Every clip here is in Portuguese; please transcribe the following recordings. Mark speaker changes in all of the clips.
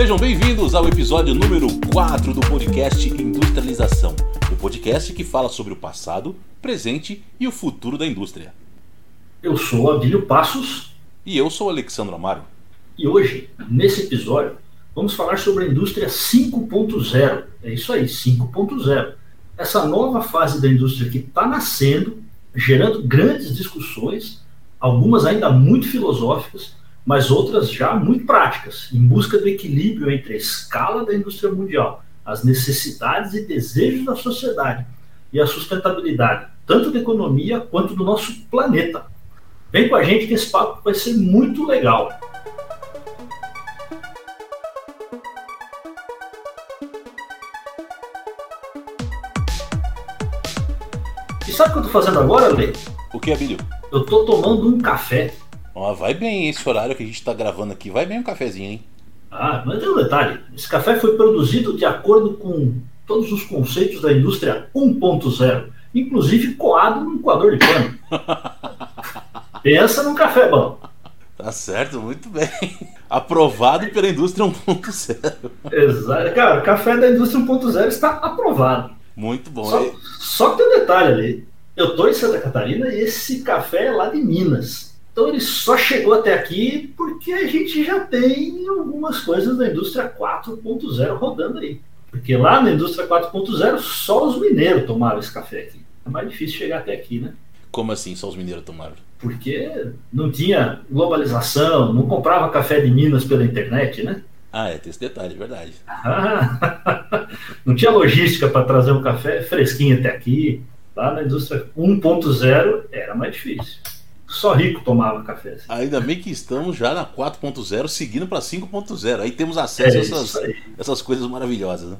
Speaker 1: Sejam bem-vindos ao episódio número 4 do podcast Industrialização, o podcast que fala sobre o passado, presente e o futuro da indústria.
Speaker 2: Eu sou Abílio Passos.
Speaker 1: E eu sou Alexandre Amaro.
Speaker 2: E hoje, nesse episódio, vamos falar sobre a indústria 5.0. É isso aí, 5.0. Essa nova fase da indústria que está nascendo, gerando grandes discussões, algumas ainda muito filosóficas, mas outras já muito práticas, em busca do equilíbrio entre a escala da indústria mundial, as necessidades e desejos da sociedade e a sustentabilidade, tanto da economia quanto do nosso planeta. Vem com a gente que esse papo vai ser muito legal. E sabe o que eu tô fazendo agora, Lê?
Speaker 1: O que, Abílio?
Speaker 2: Eu tô tomando um café.
Speaker 1: Ó, vai bem esse horário que a gente tá gravando aqui. Vai bem um cafezinho, hein?
Speaker 2: Ah, mas tem um detalhe. Esse café foi produzido de acordo com todos os conceitos da indústria 1.0, inclusive coado num coador de pano. Pensa num café bom.
Speaker 1: Tá certo, muito bem. Aprovado pela indústria 1.0.
Speaker 2: Exato. Cara, o café da indústria 1.0 está aprovado.
Speaker 1: Muito bom.
Speaker 2: Só, só que tem um detalhe ali. Eu tô em Santa Catarina e esse café é lá de Minas. Então ele só chegou até aqui porque a gente já tem algumas coisas da indústria 4.0 rodando aí. Porque lá na indústria 4.0 só os mineiros tomaram esse café aqui. É mais difícil chegar até aqui, né?
Speaker 1: Como assim só os mineiros tomaram?
Speaker 2: Porque não tinha globalização, não comprava café de Minas pela internet, né?
Speaker 1: Ah, é, tem esse detalhe, é verdade.
Speaker 2: Ah, não tinha logística para trazer um café fresquinho até aqui. Lá na indústria 1.0 era mais difícil. Só rico tomava café. Assim.
Speaker 1: Ainda bem que estamos já na 4.0, seguindo para 5.0. Aí temos acesso
Speaker 2: É
Speaker 1: a essas, essas coisas maravilhosas. Né?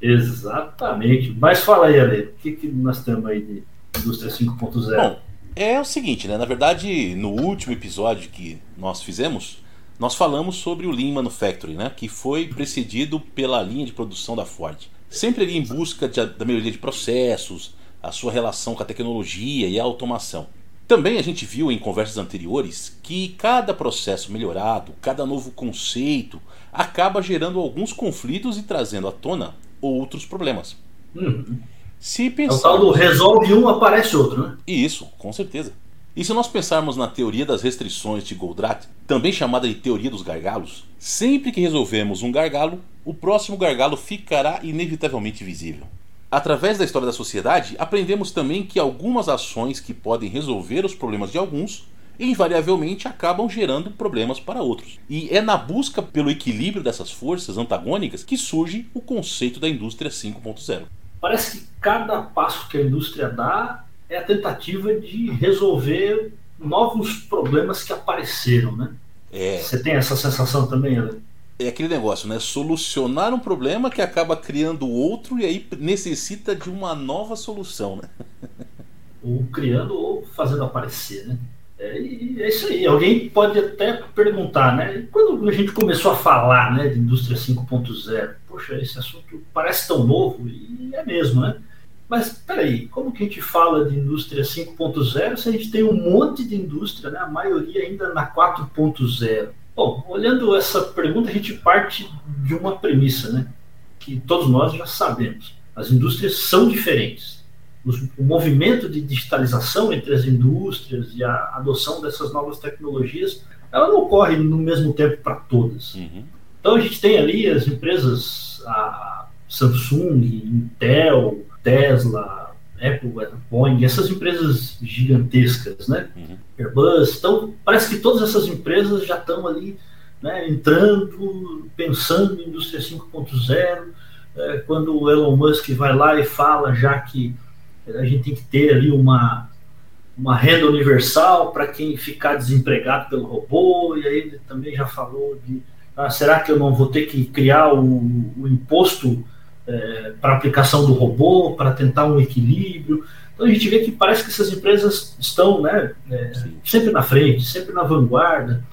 Speaker 2: Exatamente. Mas fala aí, Ale, o que, que nós temos aí de indústria 5.0?
Speaker 1: Bom, é o seguinte, né? Na verdade, no último episódio que nós fizemos, nós falamos sobre o Lean Manufacturing, né? Que foi precedido pela linha de produção da Ford. Sempre ali em busca de- da melhoria de processos, a sua relação com a tecnologia e a automação. Também a gente viu em conversas anteriores que cada processo melhorado, cada novo conceito, acaba gerando alguns conflitos e trazendo à tona outros problemas.
Speaker 2: Uhum.
Speaker 1: Se
Speaker 2: É o tal do resolve um, aparece outro, né?
Speaker 1: Isso, com certeza. E se nós pensarmos na teoria das restrições de Goldratt, também chamada de teoria dos gargalos, sempre que resolvemos um gargalo, o próximo gargalo ficará inevitavelmente visível. Através da história da sociedade, aprendemos também que algumas ações que podem resolver os problemas de alguns, invariavelmente acabam gerando problemas para outros. E é na busca pelo equilíbrio dessas forças antagônicas que surge o conceito da indústria 5.0.
Speaker 2: Parece que cada passo que a indústria dá é a tentativa de resolver novos problemas que apareceram, né?
Speaker 1: É,
Speaker 2: Você tem essa sensação também, Ale?
Speaker 1: É aquele negócio, né? Solucionar um problema que acaba criando outro e aí necessita de uma nova solução, né?
Speaker 2: ou criando ou fazendo aparecer, né? É, é isso aí. Alguém pode até perguntar, né? Quando a gente começou a falar, né, de indústria 5.0, poxa, esse assunto parece tão novo e é mesmo, né? Mas peraí, como que a gente fala de indústria 5.0 se a gente tem um monte de indústria, né? A maioria ainda na 4.0? Bom, olhando essa pergunta, a gente parte de uma premissa, né? Que todos nós já sabemos. As indústrias são diferentes o movimento de digitalização entre as indústrias e a adoção dessas novas tecnologias, ela não ocorre no mesmo tempo para todas.
Speaker 1: Uhum.
Speaker 2: Então a gente tem ali as empresas, a Samsung, Intel, Tesla, Apple, Boeing, essas empresas gigantescas, né?
Speaker 1: Uhum.
Speaker 2: Airbus. Então parece que todas essas empresas já estão ali né, entrando, pensando em indústria 5.0. É, quando o Elon Musk vai lá e fala já que a gente tem que ter ali uma, uma renda universal para quem ficar desempregado pelo robô, e aí ele também já falou de ah, será que eu não vou ter que criar o, o imposto é, para aplicação do robô, para tentar um equilíbrio. Então a gente vê que parece que essas empresas estão né, é, sempre na frente, sempre na vanguarda.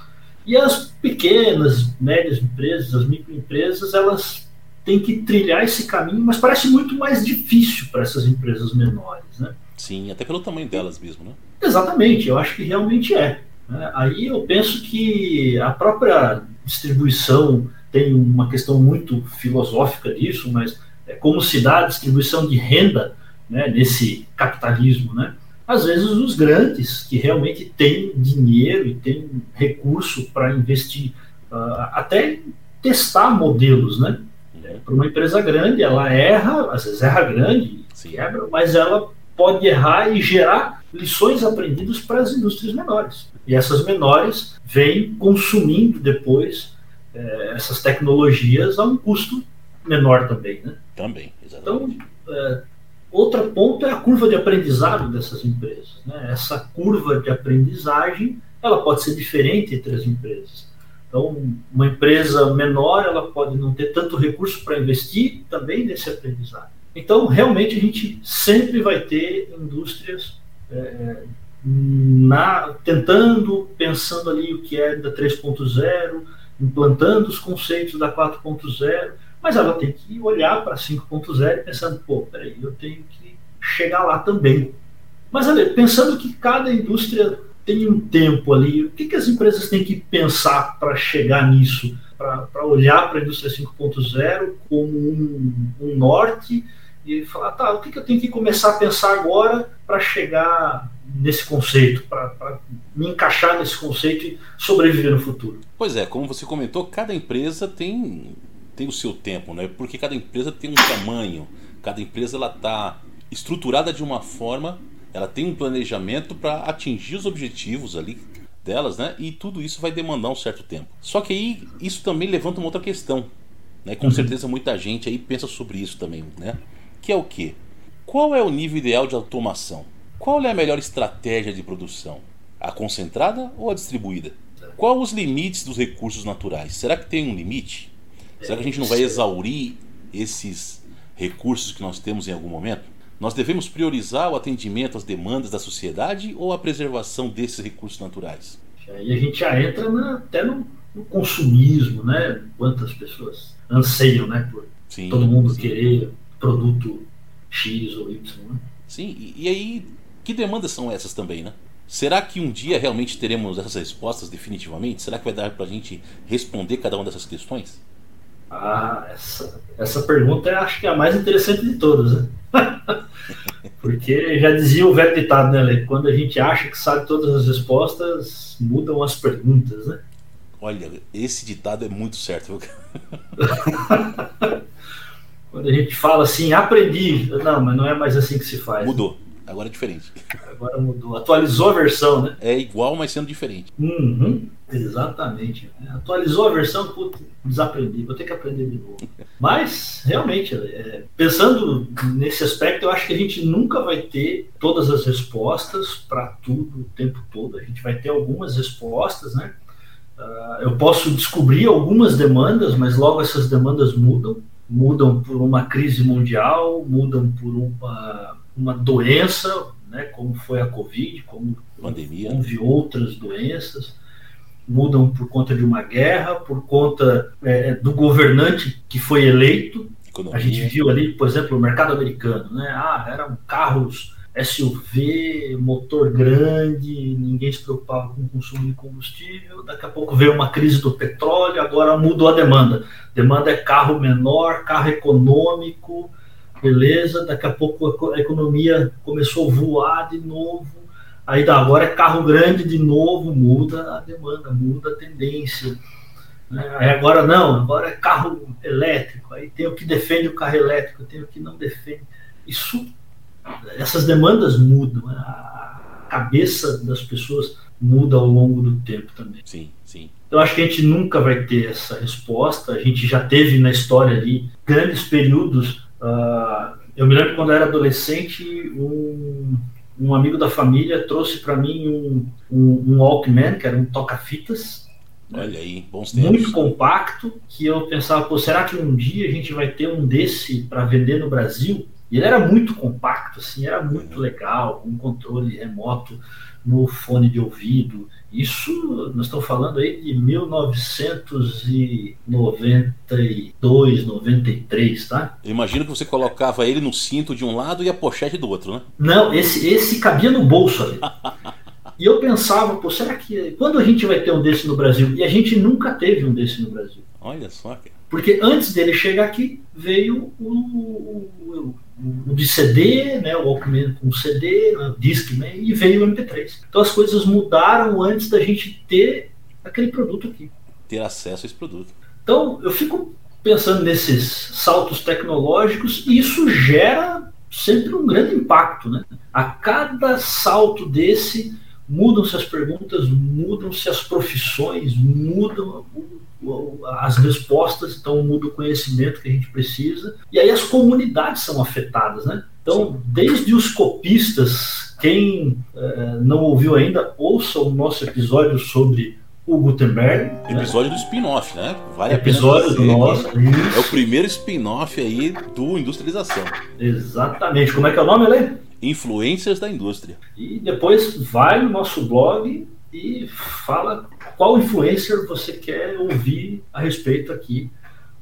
Speaker 2: E as pequenas, médias empresas, as microempresas, elas têm que trilhar esse caminho, mas parece muito mais difícil para essas empresas menores. Né?
Speaker 1: Sim, até pelo tamanho delas mesmo, né?
Speaker 2: Exatamente, eu acho que realmente é. Né? Aí eu penso que a própria distribuição tem uma questão muito filosófica disso, mas como se dá a distribuição de renda né, nesse capitalismo, né? Às vezes os grandes que realmente têm dinheiro e têm recurso para investir, uh, até testar modelos, né? Uhum. Para uma empresa grande, ela erra, às vezes erra grande, quebra, mas ela pode errar e gerar lições aprendidas para as indústrias menores. E essas menores vêm consumindo depois é, essas tecnologias a um custo menor também, né?
Speaker 1: Também, exatamente.
Speaker 2: Então, é, outro ponto é a curva de aprendizado dessas empresas. Né? Essa curva de aprendizagem, ela pode ser diferente entre as empresas. Então, uma empresa menor, ela pode não ter tanto recurso para investir também nesse aprendizado. Então, realmente, a gente sempre vai ter indústrias é, na, tentando, pensando ali o que é da 3.0, implantando os conceitos da 4.0, mas ela tem que olhar para 5.0 pensando, pô, peraí, eu tenho que chegar lá também. Mas olha, pensando que cada indústria tem um tempo ali, o que, que as empresas têm que pensar para chegar nisso? Para olhar para a indústria 5.0 como um, um norte e falar, tá, o que, que eu tenho que começar a pensar agora para chegar nesse conceito, para me encaixar nesse conceito e sobreviver no futuro?
Speaker 1: Pois é, como você comentou, cada empresa tem, tem o seu tempo, né? Porque cada empresa tem um tamanho, cada empresa ela está estruturada de uma forma, ela tem um planejamento para atingir os objetivos ali delas, né? E tudo isso vai demandar um certo tempo. Só que aí isso também levanta uma outra questão, né? Com uhum. certeza muita gente aí pensa sobre isso também, né? que é o que? Qual é o nível ideal de automação? Qual é a melhor estratégia de produção? A concentrada ou a distribuída? Qual os limites dos recursos naturais? Será que tem um limite? Será que a gente não vai exaurir esses recursos que nós temos em algum momento? Nós devemos priorizar o atendimento às demandas da sociedade ou a preservação desses recursos naturais?
Speaker 2: E a gente já entra na, até no, no, consumismo, né? Quantas pessoas anseiam, né? Por sim, todo mundo sim. querer produto X ou Y. Né?
Speaker 1: Sim, e, e aí, que demandas são essas também, né? Será que um dia realmente teremos essas respostas definitivamente? Será que vai dar para a gente responder cada uma dessas questões?
Speaker 2: Ah, essa, essa pergunta é acho que é a mais interessante de todas, né? Porque já dizia o velho ditado, né, Lê? Quando a gente acha que sabe todas as respostas, mudam as perguntas, né?
Speaker 1: Olha, esse ditado é muito certo.
Speaker 2: Quando a gente fala assim, aprendi, não, mas não é mais assim que se faz.
Speaker 1: Mudou. Agora é diferente.
Speaker 2: Agora mudou. Atualizou a versão, né?
Speaker 1: É igual, mas sendo diferente.
Speaker 2: Uhum, exatamente. Atualizou a versão, putz, desaprendi, vou ter que aprender de novo. Mas, realmente, é, pensando nesse aspecto, eu acho que a gente nunca vai ter todas as respostas para tudo o tempo todo. A gente vai ter algumas respostas, né? Uh, eu posso descobrir algumas demandas, mas logo essas demandas mudam mudam por uma crise mundial, mudam por uma, uma doença, né, como foi a Covid, como
Speaker 1: Pandemia.
Speaker 2: houve outras doenças, mudam por conta de uma guerra, por conta é, do governante que foi eleito. Economia. A gente viu ali, por exemplo, o mercado americano, né? Ah, eram carros SUV, motor grande, ninguém se preocupava com o consumo de combustível. Daqui a pouco veio uma crise do petróleo, agora mudou a demanda. Demanda é carro menor, carro econômico, beleza. Daqui a pouco a economia começou a voar de novo. Aí agora é carro grande de novo, muda a demanda, muda a tendência. Né? Aí agora não, agora é carro elétrico. Aí tem o que defende o carro elétrico, tem o que não defende. Isso essas demandas mudam, né? a cabeça das pessoas muda ao longo do tempo também.
Speaker 1: Sim, sim.
Speaker 2: Eu acho que a gente nunca vai ter essa resposta. A gente já teve na história ali grandes períodos. Uh, eu me lembro quando eu era adolescente, um, um amigo da família trouxe para mim um, um, um, Walkman, que era um toca-fitas.
Speaker 1: Olha aí, bons tempos.
Speaker 2: Muito compacto, que eu pensava, pô, será que um dia a gente vai ter um desse para vender no Brasil? E ele era muito compacto, assim, era muito legal, com controle remoto no fone de ouvido. Isso nós estamos falando aí de 1992, 93, tá?
Speaker 1: Eu imagino que você colocava ele no cinto de um lado e a pochete do outro, né?
Speaker 2: Não, esse, esse cabia no bolso ali. E eu pensava, pô, será que quando a gente vai ter um desse no Brasil? E a gente nunca teve um desse no Brasil.
Speaker 1: Olha só, cara.
Speaker 2: Porque antes dele chegar aqui, veio o, o, o de CD, né, o Walkman com CD, o Discman, e veio o MP3. Então as coisas mudaram antes da gente ter aquele produto aqui.
Speaker 1: Ter acesso a esse produto.
Speaker 2: Então eu fico pensando nesses saltos tecnológicos e isso gera sempre um grande impacto. Né? A cada salto desse, mudam-se as perguntas, mudam-se as profissões, mudam as respostas, então muda o conhecimento que a gente precisa, e aí as comunidades são afetadas, né? Então, desde os copistas, quem uh, não ouviu ainda, ouça o nosso episódio sobre o Gutenberg.
Speaker 1: Episódio né? do spin-off, né?
Speaker 2: Vale episódio do nosso.
Speaker 1: É o primeiro spin-off aí do Industrialização.
Speaker 2: Exatamente. Como é que é o nome, Lê?
Speaker 1: Influências da indústria.
Speaker 2: E depois vai no nosso blog e fala qual influencer você quer ouvir a respeito aqui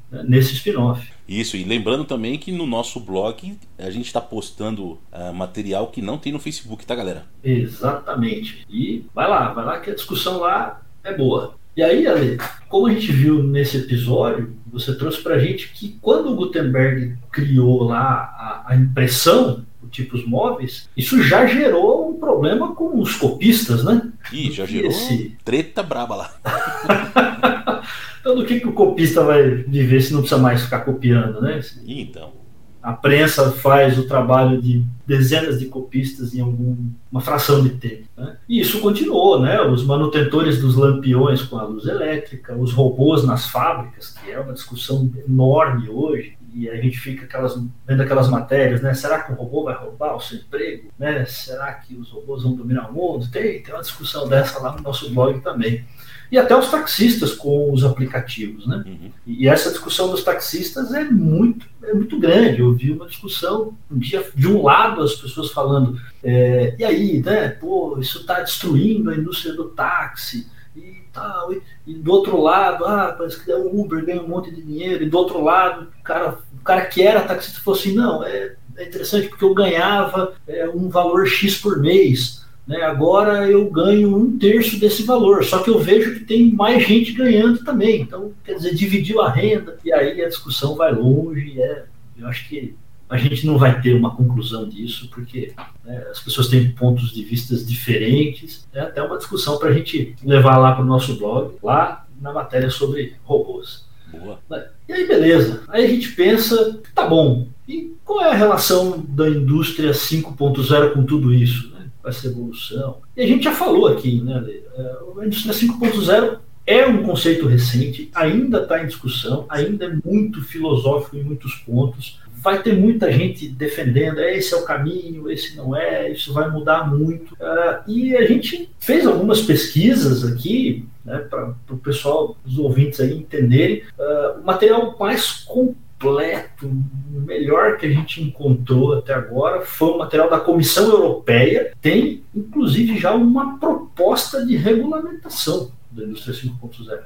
Speaker 2: né, nesse spin-off.
Speaker 1: Isso, e lembrando também que no nosso blog a gente está postando uh, material que não tem no Facebook, tá, galera?
Speaker 2: Exatamente. E vai lá, vai lá que a discussão lá é boa. E aí, Ale, como a gente viu nesse episódio, você trouxe para a gente que quando o Gutenberg criou lá a, a impressão tipos móveis, isso já gerou um problema com os copistas, né?
Speaker 1: Ih, já gerou esse... treta braba lá.
Speaker 2: então, do que, que o copista vai viver se não precisa mais ficar copiando, né?
Speaker 1: Então
Speaker 2: a prensa faz o trabalho de dezenas de copistas em alguma fração de tempo. Né? E isso continuou, né? Os manutentores dos lampiões com a luz elétrica, os robôs nas fábricas, que é uma discussão enorme hoje. E a gente fica aquelas, vendo aquelas matérias, né? Será que o robô vai roubar o seu emprego? Né? Será que os robôs vão dominar o mundo? Tem, tem uma discussão dessa lá no nosso blog também e até os taxistas com os aplicativos. Né? Uhum. E essa discussão dos taxistas é muito, é muito grande. Eu vi uma discussão um dia, de um lado, as pessoas falando, é, e aí, né, pô, isso está destruindo a indústria do táxi e tal. E, e, do outro lado, ah, parece que o Uber ganha um monte de dinheiro. E do outro lado, o cara, cara que era taxista falou assim: não, é, é interessante porque eu ganhava é, um valor X por mês. Né? Agora eu ganho um terço desse valor, só que eu vejo que tem mais gente ganhando também. Então, quer dizer, dividiu a renda e aí a discussão vai longe. É, eu acho que a gente não vai ter uma conclusão disso, porque né, as pessoas têm pontos de vista diferentes. É até uma discussão para a gente levar lá para o nosso blog, lá na matéria sobre robôs.
Speaker 1: Boa.
Speaker 2: E aí, beleza. Aí a gente pensa, tá bom, e qual é a relação da indústria 5.0 com tudo isso? essa evolução. E a gente já falou aqui, né, é, a indústria 5.0 é um conceito recente, ainda está em discussão, ainda é muito filosófico em muitos pontos. Vai ter muita gente defendendo, é, esse é o caminho, esse não é, isso vai mudar muito. Uh, e a gente fez algumas pesquisas aqui, né, para o pessoal, os ouvintes aí entenderem, uh, o material mais completo melhor que a gente encontrou até agora foi o material da Comissão Europeia. Tem, inclusive, já uma proposta de regulamentação da indústria 5.0,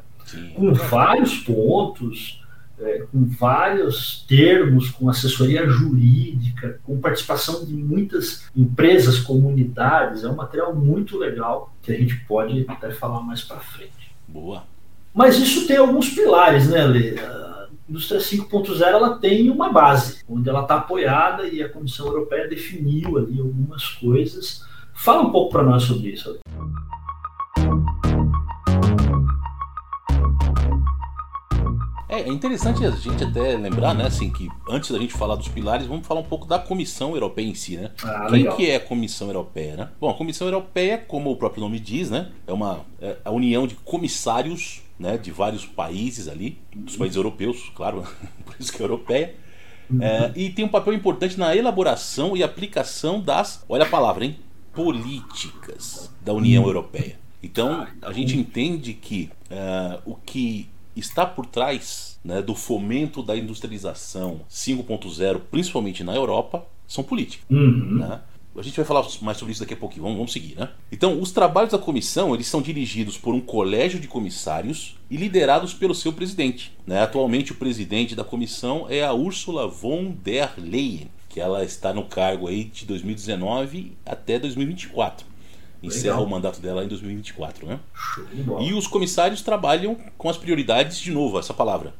Speaker 2: com vários pontos, é, com vários termos, com assessoria jurídica, com participação de muitas empresas, comunidades. É um material muito legal que a gente pode até falar mais para frente.
Speaker 1: Boa.
Speaker 2: Mas isso tem alguns pilares, né, Lê? indústria 5.0 ela tem uma base, onde ela está apoiada e a Comissão Europeia definiu ali algumas coisas. Fala um pouco para nós sobre isso.
Speaker 1: É, é interessante a gente até lembrar, né, assim, que antes da gente falar dos pilares, vamos falar um pouco da Comissão Europeia em si, né?
Speaker 2: Ah,
Speaker 1: Quem legal. que é a Comissão Europeia, né? Bom, a Comissão Europeia, como o próprio nome diz, né, é uma é a união de comissários né, de vários países ali, dos países europeus, claro, por isso que é europeia. Uhum. É, e tem um papel importante na elaboração e aplicação das, olha a palavra, hein, políticas da União uhum. Europeia. Então, a gente entende que uh, o que está por trás né, do fomento da industrialização 5.0, principalmente na Europa, são políticas.
Speaker 2: Uhum.
Speaker 1: Né? A gente vai falar mais sobre isso daqui a pouquinho, vamos, vamos seguir, né? Então, os trabalhos da comissão, eles são dirigidos por um colégio de comissários e liderados pelo seu presidente. Né? Atualmente, o presidente da comissão é a Ursula von der Leyen, que ela está no cargo aí de 2019 até 2024. Encerra Legal. o mandato dela em 2024, né? E os comissários trabalham com as prioridades, de novo, essa palavra,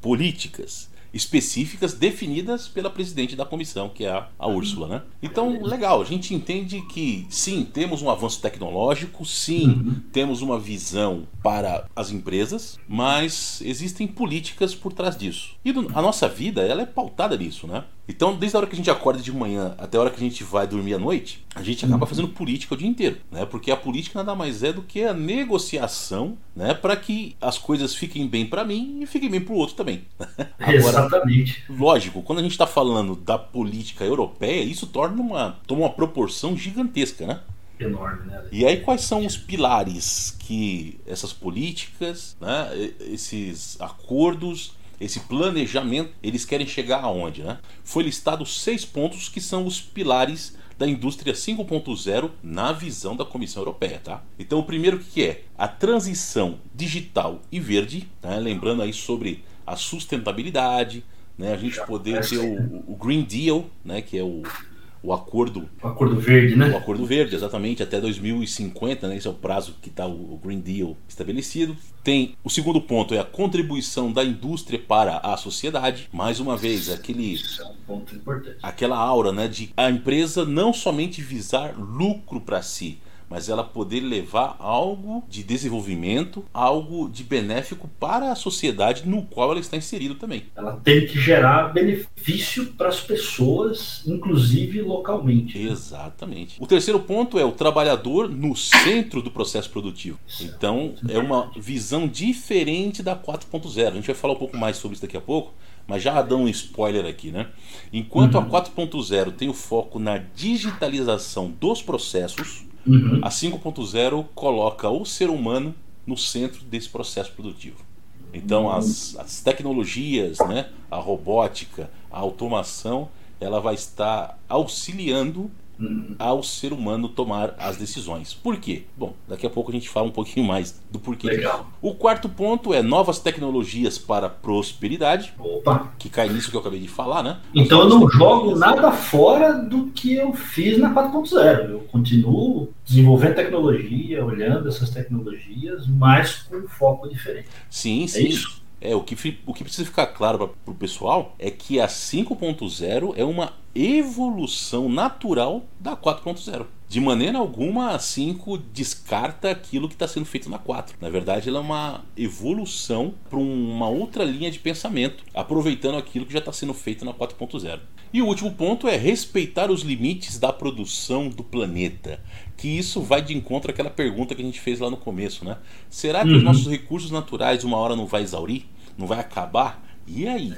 Speaker 1: políticas específicas definidas pela presidente da comissão, que é a, a Úrsula, né? Então, legal, a gente entende que sim, temos um avanço tecnológico, sim, uhum. temos uma visão para as empresas, mas existem políticas por trás disso. E a nossa vida, ela é pautada nisso, né? Então, desde a hora que a gente acorda de manhã até a hora que a gente vai dormir à noite, a gente acaba uhum. fazendo política o dia inteiro, né? Porque a política nada mais é do que a negociação, né, para que as coisas fiquem bem para mim e fiquem bem para o outro também.
Speaker 2: Agora, Exatamente.
Speaker 1: Lógico, quando a gente está falando da política europeia, isso torna uma toma uma proporção gigantesca, né?
Speaker 2: Enorme, né?
Speaker 1: E aí quais são os pilares que essas políticas, né, esses acordos esse planejamento, eles querem chegar aonde, né? Foi listado seis pontos que são os pilares da indústria 5.0 na visão da Comissão Europeia, tá? Então o primeiro que é a transição digital e verde, né? lembrando aí sobre a sustentabilidade, né? A gente poder ter o, o Green Deal, né? Que é o o acordo.
Speaker 2: O acordo verde, né?
Speaker 1: O acordo verde, exatamente, até 2050, né? Esse é o prazo que está o Green Deal estabelecido. Tem o segundo ponto é a contribuição da indústria para a sociedade. Mais uma vez, aquele
Speaker 2: Isso é um ponto importante.
Speaker 1: aquela aura, né, de a empresa não somente visar lucro para si, mas ela poder levar algo de desenvolvimento, algo de benéfico para a sociedade no qual ela está inserido também.
Speaker 2: Ela tem que gerar benefício para as pessoas, inclusive localmente.
Speaker 1: Exatamente. O terceiro ponto é o trabalhador no centro do processo produtivo. Então, é uma visão diferente da 4.0. A gente vai falar um pouco mais sobre isso daqui a pouco, mas já dá um spoiler aqui, né? Enquanto uhum. a 4.0 tem o foco na digitalização dos processos, Uhum. A 5.0 coloca o ser humano no centro desse processo produtivo. Então, uhum. as, as tecnologias, né, a robótica, a automação, ela vai estar auxiliando ao ser humano tomar as decisões. Por quê? Bom, daqui a pouco a gente fala um pouquinho mais do porquê.
Speaker 2: Legal.
Speaker 1: O quarto ponto é novas tecnologias para prosperidade.
Speaker 2: Opa.
Speaker 1: Que cai nisso que eu acabei de falar, né?
Speaker 2: Então eu não jogo nada fora do que eu fiz na 4.0. Eu continuo desenvolvendo tecnologia, olhando essas tecnologias, mas com um foco diferente.
Speaker 1: Sim, é sim. Isso? É, o que, o que precisa ficar claro para o pessoal é que a 5.0 é uma evolução natural da 4.0. De maneira alguma, a 5 descarta aquilo que está sendo feito na 4. Na verdade, ela é uma evolução para uma outra linha de pensamento, aproveitando aquilo que já está sendo feito na 4.0. E o último ponto é respeitar os limites da produção do planeta. Que isso vai de encontro àquela pergunta que a gente fez lá no começo, né? Será que uhum. os nossos recursos naturais uma hora não vai exaurir? Não vai acabar? E aí?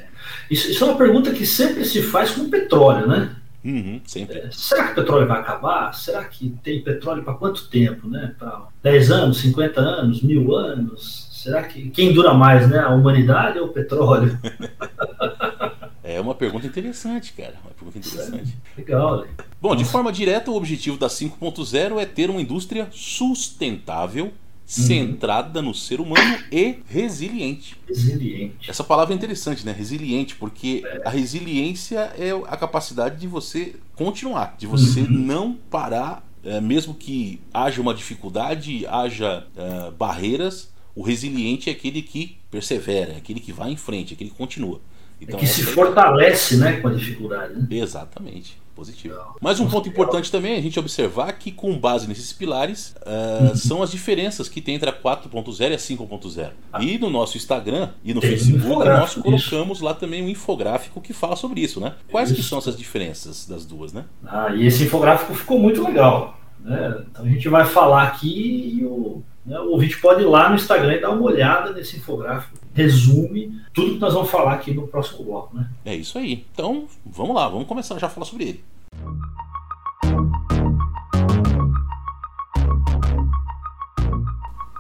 Speaker 2: Isso, isso, é uma pergunta que sempre se faz com petróleo, né?
Speaker 1: Uhum, sempre. É,
Speaker 2: será que o petróleo vai acabar? Será que tem petróleo para quanto tempo? Né? Para 10 anos, 50 anos, mil anos? Será que quem dura mais, né? A humanidade ou o petróleo?
Speaker 1: é uma pergunta interessante, cara. Uma pergunta interessante.
Speaker 2: É, legal. Né?
Speaker 1: Bom, de forma direta, o objetivo da 5.0 é ter uma indústria sustentável centrada no ser humano e resiliente.
Speaker 2: Resiliente.
Speaker 1: Essa palavra é interessante, né? Resiliente, porque é. a resiliência é a capacidade de você continuar, de você uhum. não parar, é, mesmo que haja uma dificuldade, haja é, barreiras. O resiliente é aquele que persevera, é aquele que vai em frente, é aquele que continua.
Speaker 2: Então, é que se fortalece, né, com a dificuldade. Né?
Speaker 1: Exatamente positivo. Mas um ponto importante também é a gente observar que, com base nesses pilares, uh, são as diferenças que tem entre a 4.0 e a 5.0. Ah. E no nosso Instagram e no tem Facebook, um nós colocamos isso. lá também um infográfico que fala sobre isso, né? Quais que são essas diferenças das duas, né?
Speaker 2: Ah, e esse infográfico ficou muito legal. Né? Então a gente vai falar aqui e o, o ouvinte pode ir lá no Instagram e dar uma olhada nesse infográfico. Resume tudo que nós vamos falar aqui no próximo bloco. Né?
Speaker 1: É isso aí. Então vamos lá, vamos começar já a falar sobre ele.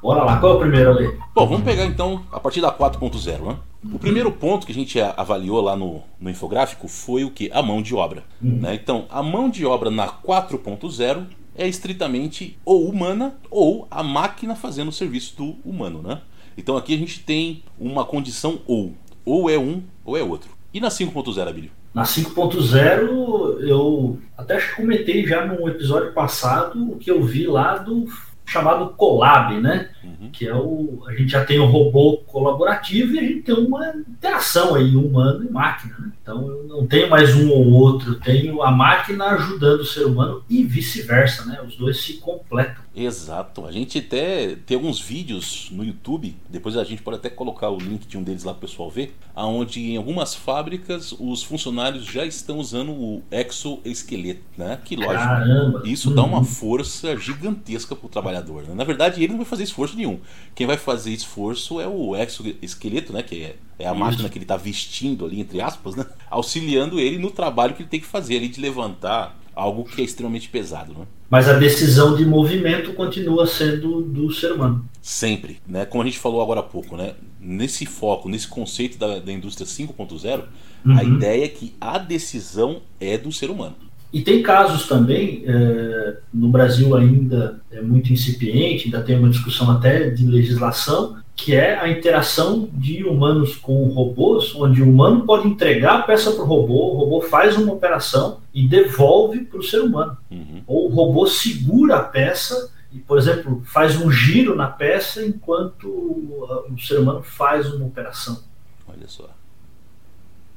Speaker 2: Bora lá, qual é o primeiro ali?
Speaker 1: Bom, vamos pegar então a partir da 4.0, né? O primeiro ponto que a gente avaliou lá no, no infográfico foi o que? A mão de obra. Uhum. Né? Então, a mão de obra na 4.0 é estritamente ou humana ou a máquina fazendo o serviço do humano, né? Então aqui a gente tem uma condição ou. Ou é um ou é outro. E na 5.0, Abílio?
Speaker 2: Na 5.0, eu até comentei já num episódio passado que eu vi lá do chamado Colab, né? Uhum. Que é o. A gente já tem o robô colaborativo e a gente tem uma interação aí, humano e máquina. Né? Então eu não tenho mais um ou outro, eu tenho a máquina ajudando o ser humano e vice-versa, né? Os dois se completam.
Speaker 1: Exato. A gente até tem alguns vídeos no YouTube, depois a gente pode até colocar o link de um deles lá para o pessoal ver, aonde em algumas fábricas os funcionários já estão usando o exoesqueleto, né? Que lógico, Caramba. isso dá uma uhum. força gigantesca para o trabalhador. Né? Na verdade, ele não vai fazer esforço nenhum. Quem vai fazer esforço é o exoesqueleto, né? Que é, é a isso. máquina que ele está vestindo ali, entre aspas, né? Auxiliando ele no trabalho que ele tem que fazer ali de levantar algo que é extremamente pesado, né?
Speaker 2: Mas a decisão de movimento continua sendo do ser humano.
Speaker 1: Sempre, né? Como a gente falou agora há pouco, né? Nesse foco, nesse conceito da, da indústria 5.0, uhum. a ideia é que a decisão é do ser humano.
Speaker 2: E tem casos também, é, no Brasil ainda é muito incipiente, ainda tem uma discussão até de legislação, que é a interação de humanos com robôs, onde o humano pode entregar a peça para o robô, o robô faz uma operação e devolve para o ser humano. Uhum. Ou o robô segura a peça e, por exemplo, faz um giro na peça enquanto o, o ser humano faz uma operação.
Speaker 1: Olha só.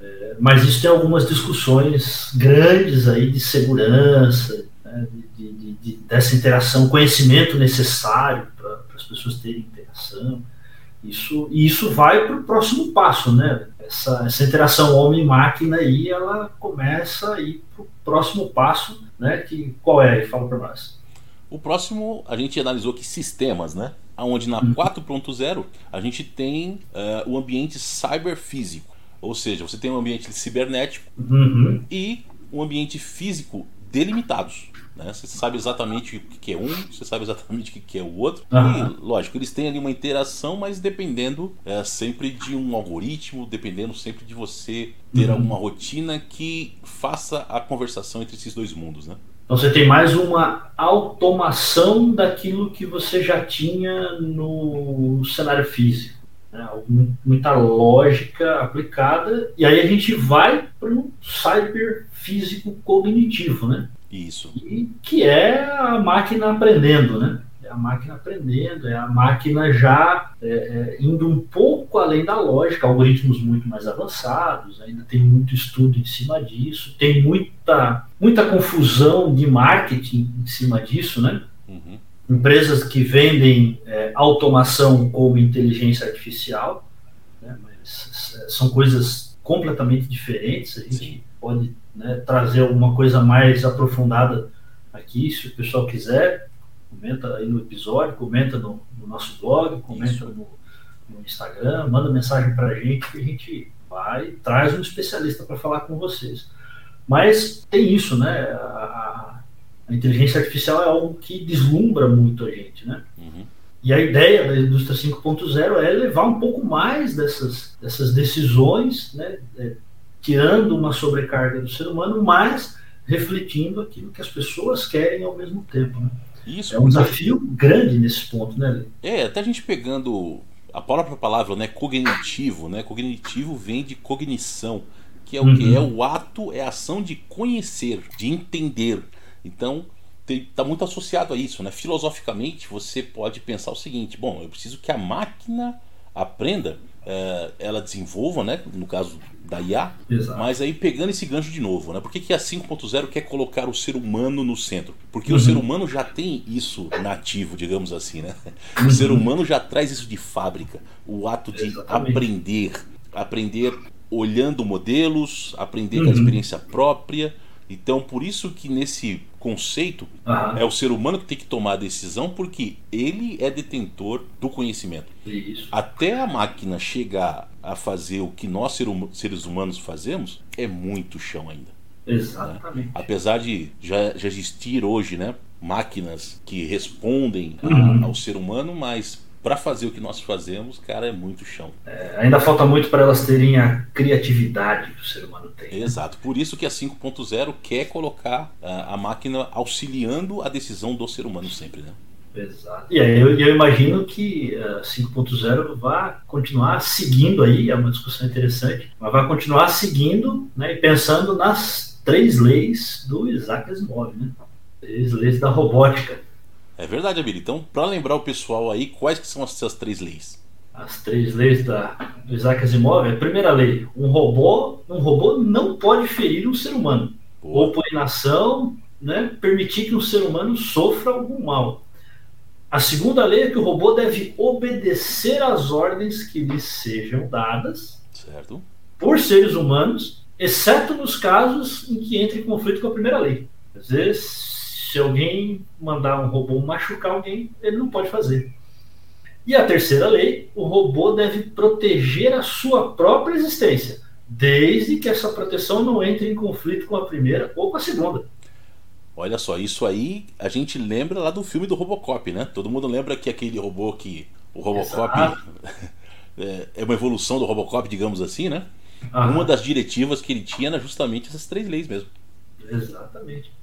Speaker 2: É, mas isso tem algumas discussões grandes aí de segurança, né, de, de, de, dessa interação, conhecimento necessário para as pessoas terem interação. Isso, e isso vai para o próximo passo, né? Essa, essa interação homem-máquina aí, ela começa a ir para o próximo passo, né? Que, qual é? Fala para nós.
Speaker 1: O próximo, a gente analisou que sistemas, né? Onde na uhum. 4.0 a gente tem uh, o ambiente cyberfísico. Ou seja, você tem um ambiente cibernético uhum. e um ambiente físico delimitados. Né? Você sabe exatamente o que é um, você sabe exatamente o que é o outro. Uhum. E, lógico, eles têm ali uma interação, mas dependendo é, sempre de um algoritmo, dependendo sempre de você ter uhum. alguma rotina que faça a conversação entre esses dois mundos. Né?
Speaker 2: Então você tem mais uma automação daquilo que você já tinha no cenário físico. Né? Muita lógica aplicada, e aí a gente vai para o cyber físico cognitivo, né?
Speaker 1: Isso.
Speaker 2: E que é a máquina aprendendo, né? É a máquina aprendendo, é a máquina já é, é, indo um pouco além da lógica, algoritmos muito mais avançados, ainda tem muito estudo em cima disso, tem muita, muita confusão de marketing em cima disso, né? Uhum. Empresas que vendem é, automação como inteligência artificial, né? é, são coisas completamente diferentes, a gente Sim. pode né, trazer alguma coisa mais aprofundada aqui, se o pessoal quiser, comenta aí no episódio, comenta no, no nosso blog, comenta no, no, Instagram, manda mensagem para a gente que a gente vai traz um especialista para falar com vocês. Mas tem isso, né? A, a, inteligência artificial é algo que deslumbra muito a gente, né? Uhum. E a ideia da indústria 5.0 é levar um pouco mais dessas, dessas decisões, né? É, tirando uma sobrecarga do ser humano, mas refletindo aquilo que as pessoas querem ao mesmo tempo. Né? Isso, é um desafio grande nesse ponto, né?
Speaker 1: É, até a gente pegando a própria palavra, né, cognitivo, né? Cognitivo vem de cognição, que é o uhum. que é o ato, é a ação de conhecer, de entender. Então, está muito associado a isso, né? Filosoficamente, você pode pensar o seguinte: bom, eu preciso que a máquina aprenda, é, ela desenvolva, né? No caso da IA, Exato. mas aí pegando esse gancho de novo, né? Por que, que a 5.0 quer colocar o ser humano no centro? Porque uhum. o ser humano já tem isso nativo, digamos assim, né? Uhum. O ser humano já traz isso de fábrica, o ato de Exatamente. aprender, aprender olhando modelos, aprender uhum. com a uhum. experiência própria. Então, por isso que nesse conceito uhum. é o ser humano que tem que tomar a decisão, porque ele é detentor do conhecimento.
Speaker 2: Isso.
Speaker 1: Até a máquina chegar a fazer o que nós seres humanos fazemos, é muito chão ainda.
Speaker 2: Exatamente.
Speaker 1: Né? Apesar de já, já existir hoje né, máquinas que respondem uhum. a, ao ser humano, mas para fazer o que nós fazemos, cara, é muito chão.
Speaker 2: É, ainda falta muito para elas terem a criatividade que o ser humano tem.
Speaker 1: Né? Exato. Por isso que a 5.0 quer colocar a, a máquina auxiliando a decisão do ser humano sempre, né?
Speaker 2: Exato. E aí eu, eu imagino que uh, 5.0 vai continuar seguindo aí, é uma discussão interessante, mas vai continuar seguindo né, e pensando nas três leis do Isaac Asimov, né? Três leis da robótica.
Speaker 1: É verdade, Abir. Então, para lembrar o pessoal aí, quais que são essas três leis?
Speaker 2: As três leis da, do Isaac Asimov. A primeira lei, um robô, um robô não pode ferir um ser humano. Boa. Ou por inação, né, permitir que um ser humano sofra algum mal. A segunda lei é que o robô deve obedecer às ordens que lhe sejam dadas
Speaker 1: certo.
Speaker 2: por seres humanos, exceto nos casos em que entre em conflito com a primeira lei. Às vezes, se alguém mandar um robô machucar alguém, ele não pode fazer. E a terceira lei, o robô deve proteger a sua própria existência, desde que essa proteção não entre em conflito com a primeira ou com a segunda.
Speaker 1: Olha só, isso aí a gente lembra lá do filme do Robocop, né? Todo mundo lembra que aquele robô que. O Robocop é, é uma evolução do Robocop, digamos assim, né? Aham. Uma das diretivas que ele tinha era justamente essas três leis mesmo.
Speaker 2: Exatamente.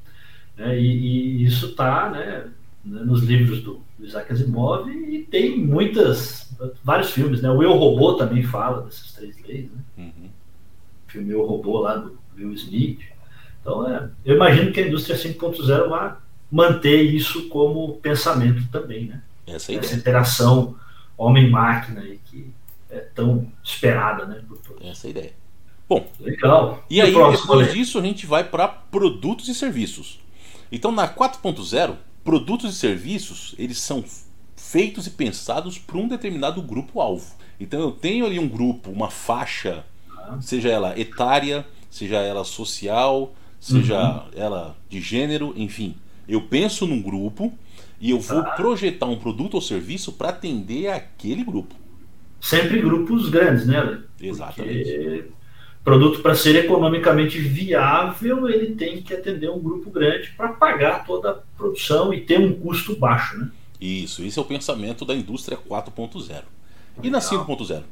Speaker 2: É, e, e, isso está né, nos livros do Isaac Asimov e tem muitas, vários filmes, né? O Eu Robô também fala dessas três leis, né? Uhum. O filme Eu Robô lá do Will Smith. Então, é, eu imagino que a indústria 5.0 vai manter isso como pensamento também, né?
Speaker 1: Essa,
Speaker 2: é Essa interação homem-máquina que é tão esperada, né? Por
Speaker 1: todos. Essa é a ideia. Bom,
Speaker 2: legal.
Speaker 1: E, e aí, depois disso, a gente vai para produtos e serviços. Então, na 4.0, produtos e serviços, eles são feitos e pensados para um determinado grupo-alvo. Então, eu tenho ali um grupo, uma faixa, seja ela etária, seja ela social, seja uhum. ela de gênero, enfim. Eu penso num grupo e eu vou ah. projetar um produto ou serviço para atender aquele grupo.
Speaker 2: Sempre grupos grandes, né?
Speaker 1: Exatamente. Porque
Speaker 2: produto para ser economicamente viável, ele tem que atender um grupo grande para pagar toda a produção e ter um custo baixo, né?
Speaker 1: Isso, esse é o pensamento da indústria 4.0. E na 5.0?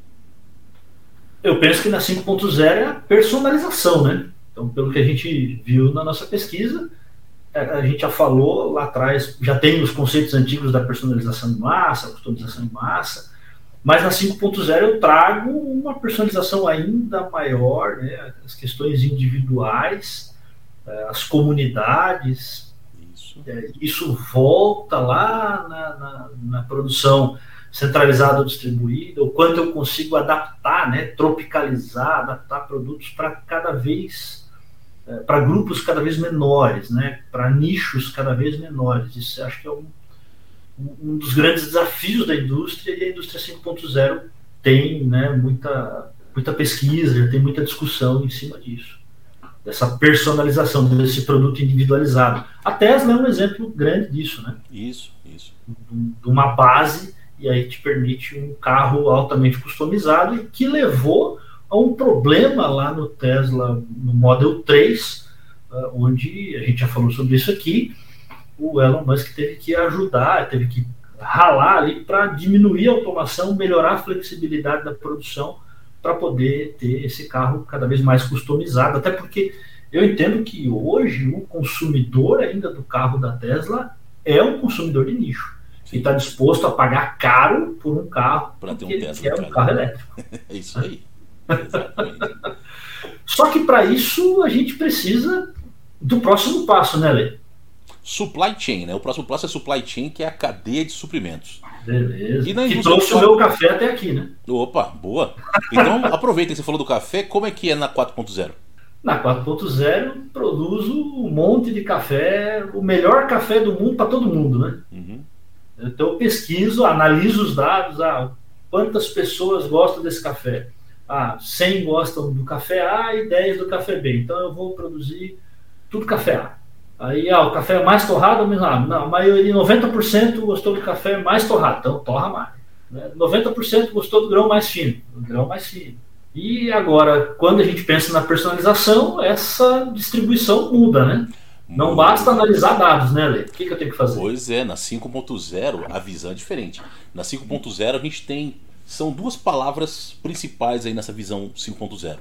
Speaker 2: Eu penso que na 5.0 é a personalização, né? Então, pelo que a gente viu na nossa pesquisa, é, a gente já falou lá atrás, já tem os conceitos antigos da personalização de massa, customização de massa, mas na 5.0 eu trago uma personalização ainda maior, né? as questões individuais, é, as comunidades. Isso, é, isso volta lá na, na, na produção centralizada ou distribuída, o quanto eu consigo adaptar, né, tropicalizar, adaptar produtos para cada vez é, para grupos cada vez menores, né, para nichos cada vez menores. Isso acho que é um, um dos grandes desafios da indústria e a indústria 5.0 tem né, muita, muita pesquisa, tem muita discussão em cima disso, dessa personalização desse produto individualizado. A Tesla é um exemplo grande disso, né?
Speaker 1: Isso, isso.
Speaker 2: De uma base e aí te permite um carro altamente customizado e que levou a um problema lá no Tesla, no Model 3, ah, onde a gente já falou sobre isso aqui, o Elon Musk teve que ajudar, teve que ralar ali para diminuir a automação, melhorar a flexibilidade da produção para poder ter esse carro cada vez mais customizado. Até porque eu entendo que hoje o consumidor ainda do carro da Tesla é um consumidor de nicho. E está disposto a pagar caro por um carro
Speaker 1: para ter um Tesla,
Speaker 2: quer um carro elétrico.
Speaker 1: é isso aí.
Speaker 2: Só que para isso a gente precisa do próximo passo, né, Lê?
Speaker 1: Supply chain, né? O próximo passo é supply chain, que é a cadeia de suprimentos.
Speaker 2: Beleza. E que trouxe o meu café até aqui, né?
Speaker 1: Opa, boa. Então aproveita que você falou do café, como é que é na 4.0?
Speaker 2: Na 4.0 produzo um monte de café, o melhor café do mundo para todo mundo, né? Uhum. Então eu pesquiso, analiso os dados, ah, quantas pessoas gostam desse café ah, 100 gostam do café A e 10 do café B. Então eu vou produzir tudo café A. Aí, ah, o café é mais torrado, mas ah, não, a maioria, 90% gostou do café mais torrado, então torra mais. Né? 90% gostou do grão mais fino, do grão mais fino. E agora, quando a gente pensa na personalização, essa distribuição muda, né? Não basta analisar dados, né, Lê? O que, que eu tenho que fazer?
Speaker 1: Pois é, na 5.0 a visão é diferente. Na 5.0 a gente tem são duas palavras principais aí nessa visão 5.0: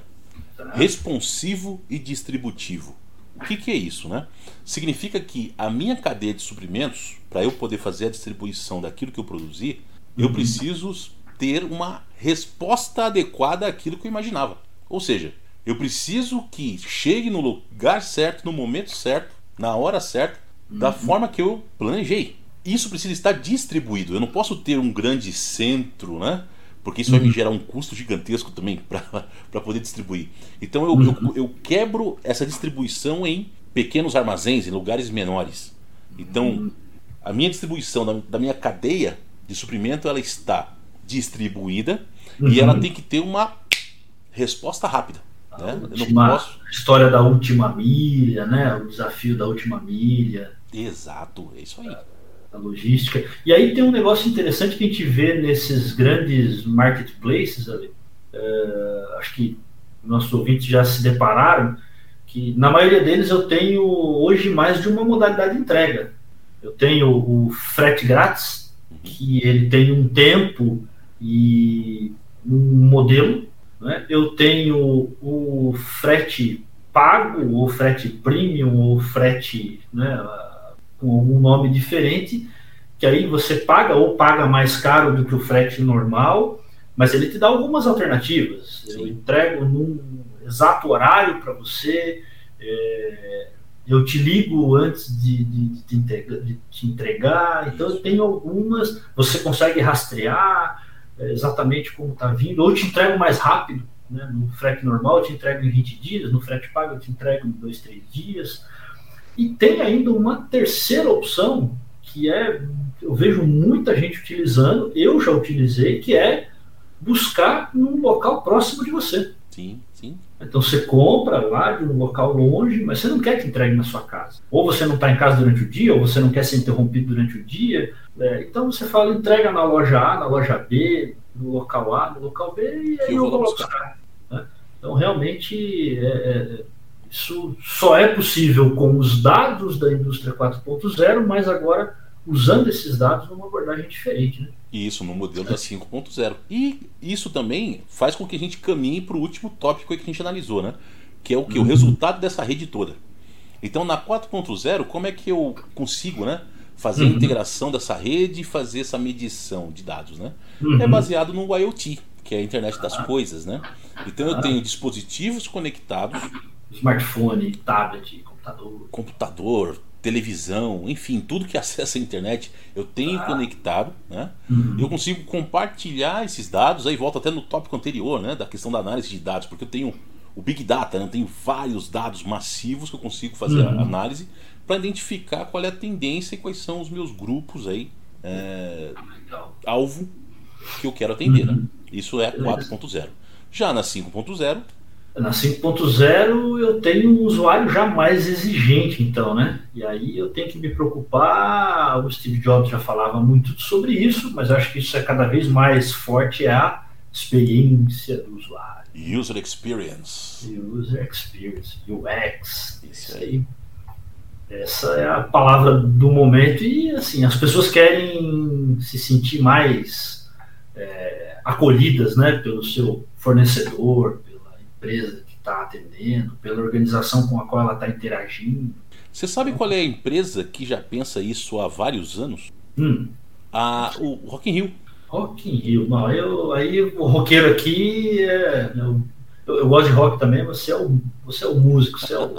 Speaker 1: responsivo e distributivo. O que, que é isso, né? Significa que a minha cadeia de suprimentos, para eu poder fazer a distribuição daquilo que eu produzi, eu preciso ter uma resposta adequada àquilo que eu imaginava. Ou seja, eu preciso que chegue no lugar certo, no momento certo, na hora certa, da forma que eu planejei. Isso precisa estar distribuído. Eu não posso ter um grande centro, né? Porque isso vai me gerar um custo gigantesco também para poder distribuir. Então eu, eu, eu quebro essa distribuição em pequenos armazéns, em lugares menores. Então a minha distribuição da, da minha cadeia de suprimento ela está distribuída
Speaker 2: Uhum.
Speaker 1: e ela tem que ter uma resposta rápida. Né?
Speaker 2: Última-
Speaker 1: posso.
Speaker 2: História da última milha, né? O desafio da última milha,
Speaker 1: Exato, é isso aí.
Speaker 2: Logística. E aí tem um negócio interessante que a gente vê nesses grandes marketplaces ali. É, acho que nossos ouvintes já se depararam que na maioria deles eu tenho hoje mais de uma modalidade de entrega. Eu tenho o frete grátis, que ele tem um tempo e um modelo. Né? Eu tenho o frete pago, ou frete premium, ou frete né, com algum nome diferente, que aí você paga ou paga mais caro do que o frete normal, mas ele te dá algumas alternativas. Eu
Speaker 1: Sim.
Speaker 2: entrego num exato horário para você, é, eu te ligo antes de, de- de te entregar, de te entregar, então eu tenho algumas, você consegue rastrear é, exatamente como está vindo, ou eu te entrego mais rápido, né? no frete normal eu te entrego em 20 dias, no frete pago eu te entrego em 2, 3 dias, e tem ainda uma terceira opção que é, eu vejo muita gente utilizando, eu já utilizei, que é buscar num local próximo de você.
Speaker 1: Sim, sim.
Speaker 2: Então você compra lá de um local longe, mas você não quer que entregue na sua casa. Ou você não está em casa durante o dia, ou você não quer ser interrompido durante o dia. É, então você fala, entrega na loja A, na loja B, no local A, no local B, e aí
Speaker 1: eu
Speaker 2: eu
Speaker 1: vou
Speaker 2: buscar. né? Então realmente é, é, isso só é possível com os dados da indústria 4.0, mas agora usando esses dados numa abordagem diferente. Né?
Speaker 1: E isso no modelo da 5.0. E isso também faz com que a gente caminhe para o último tópico que a gente analisou, né? Que é o que? O resultado dessa rede toda. Então na 4.0, como é que eu consigo, né? Fazer a
Speaker 2: Uhum.
Speaker 1: integração dessa rede e fazer essa medição de dados, né?
Speaker 2: Uhum.
Speaker 1: É baseado no IoT, que é a internet das coisas, né? Então eu tenho dispositivos conectados,
Speaker 2: Smartphone, tablet, computador.
Speaker 1: computador, televisão, enfim, tudo que acessa a internet, eu tenho conectado, né?
Speaker 2: Uhum.
Speaker 1: eu consigo compartilhar esses dados, aí volta até no tópico anterior, né, da questão da análise de dados, porque eu tenho o Big Data, né, eu tenho vários dados massivos que eu consigo fazer
Speaker 2: Uhum.
Speaker 1: análise para identificar qual é a tendência e quais são os meus grupos aí, é, alvo que eu quero atender. Né?
Speaker 2: Uhum.
Speaker 1: Isso é a 4.0. Já na 5.0,
Speaker 2: Na 5.0 eu tenho um usuário já mais exigente, então, né? E aí eu tenho que me preocupar. O Steve Jobs já falava muito sobre isso, mas acho que isso é cada vez mais forte é a experiência do usuário.
Speaker 1: User Experience.
Speaker 2: User Experience, UX.
Speaker 1: Isso
Speaker 2: aí. Essa é a palavra do momento e assim as pessoas querem se sentir mais é, acolhidas, né, pelo seu fornecedor, empresa que está atendendo, pela organização com a qual ela está interagindo.
Speaker 1: Você sabe qual é a empresa que já pensa isso há vários anos?
Speaker 2: Hum,
Speaker 1: A, o Rock in Rio.
Speaker 2: Rock in Rio, não, eu, aí o roqueiro aqui é, eu, eu, eu gosto de rock também. Você é o, você é o músico, você é o,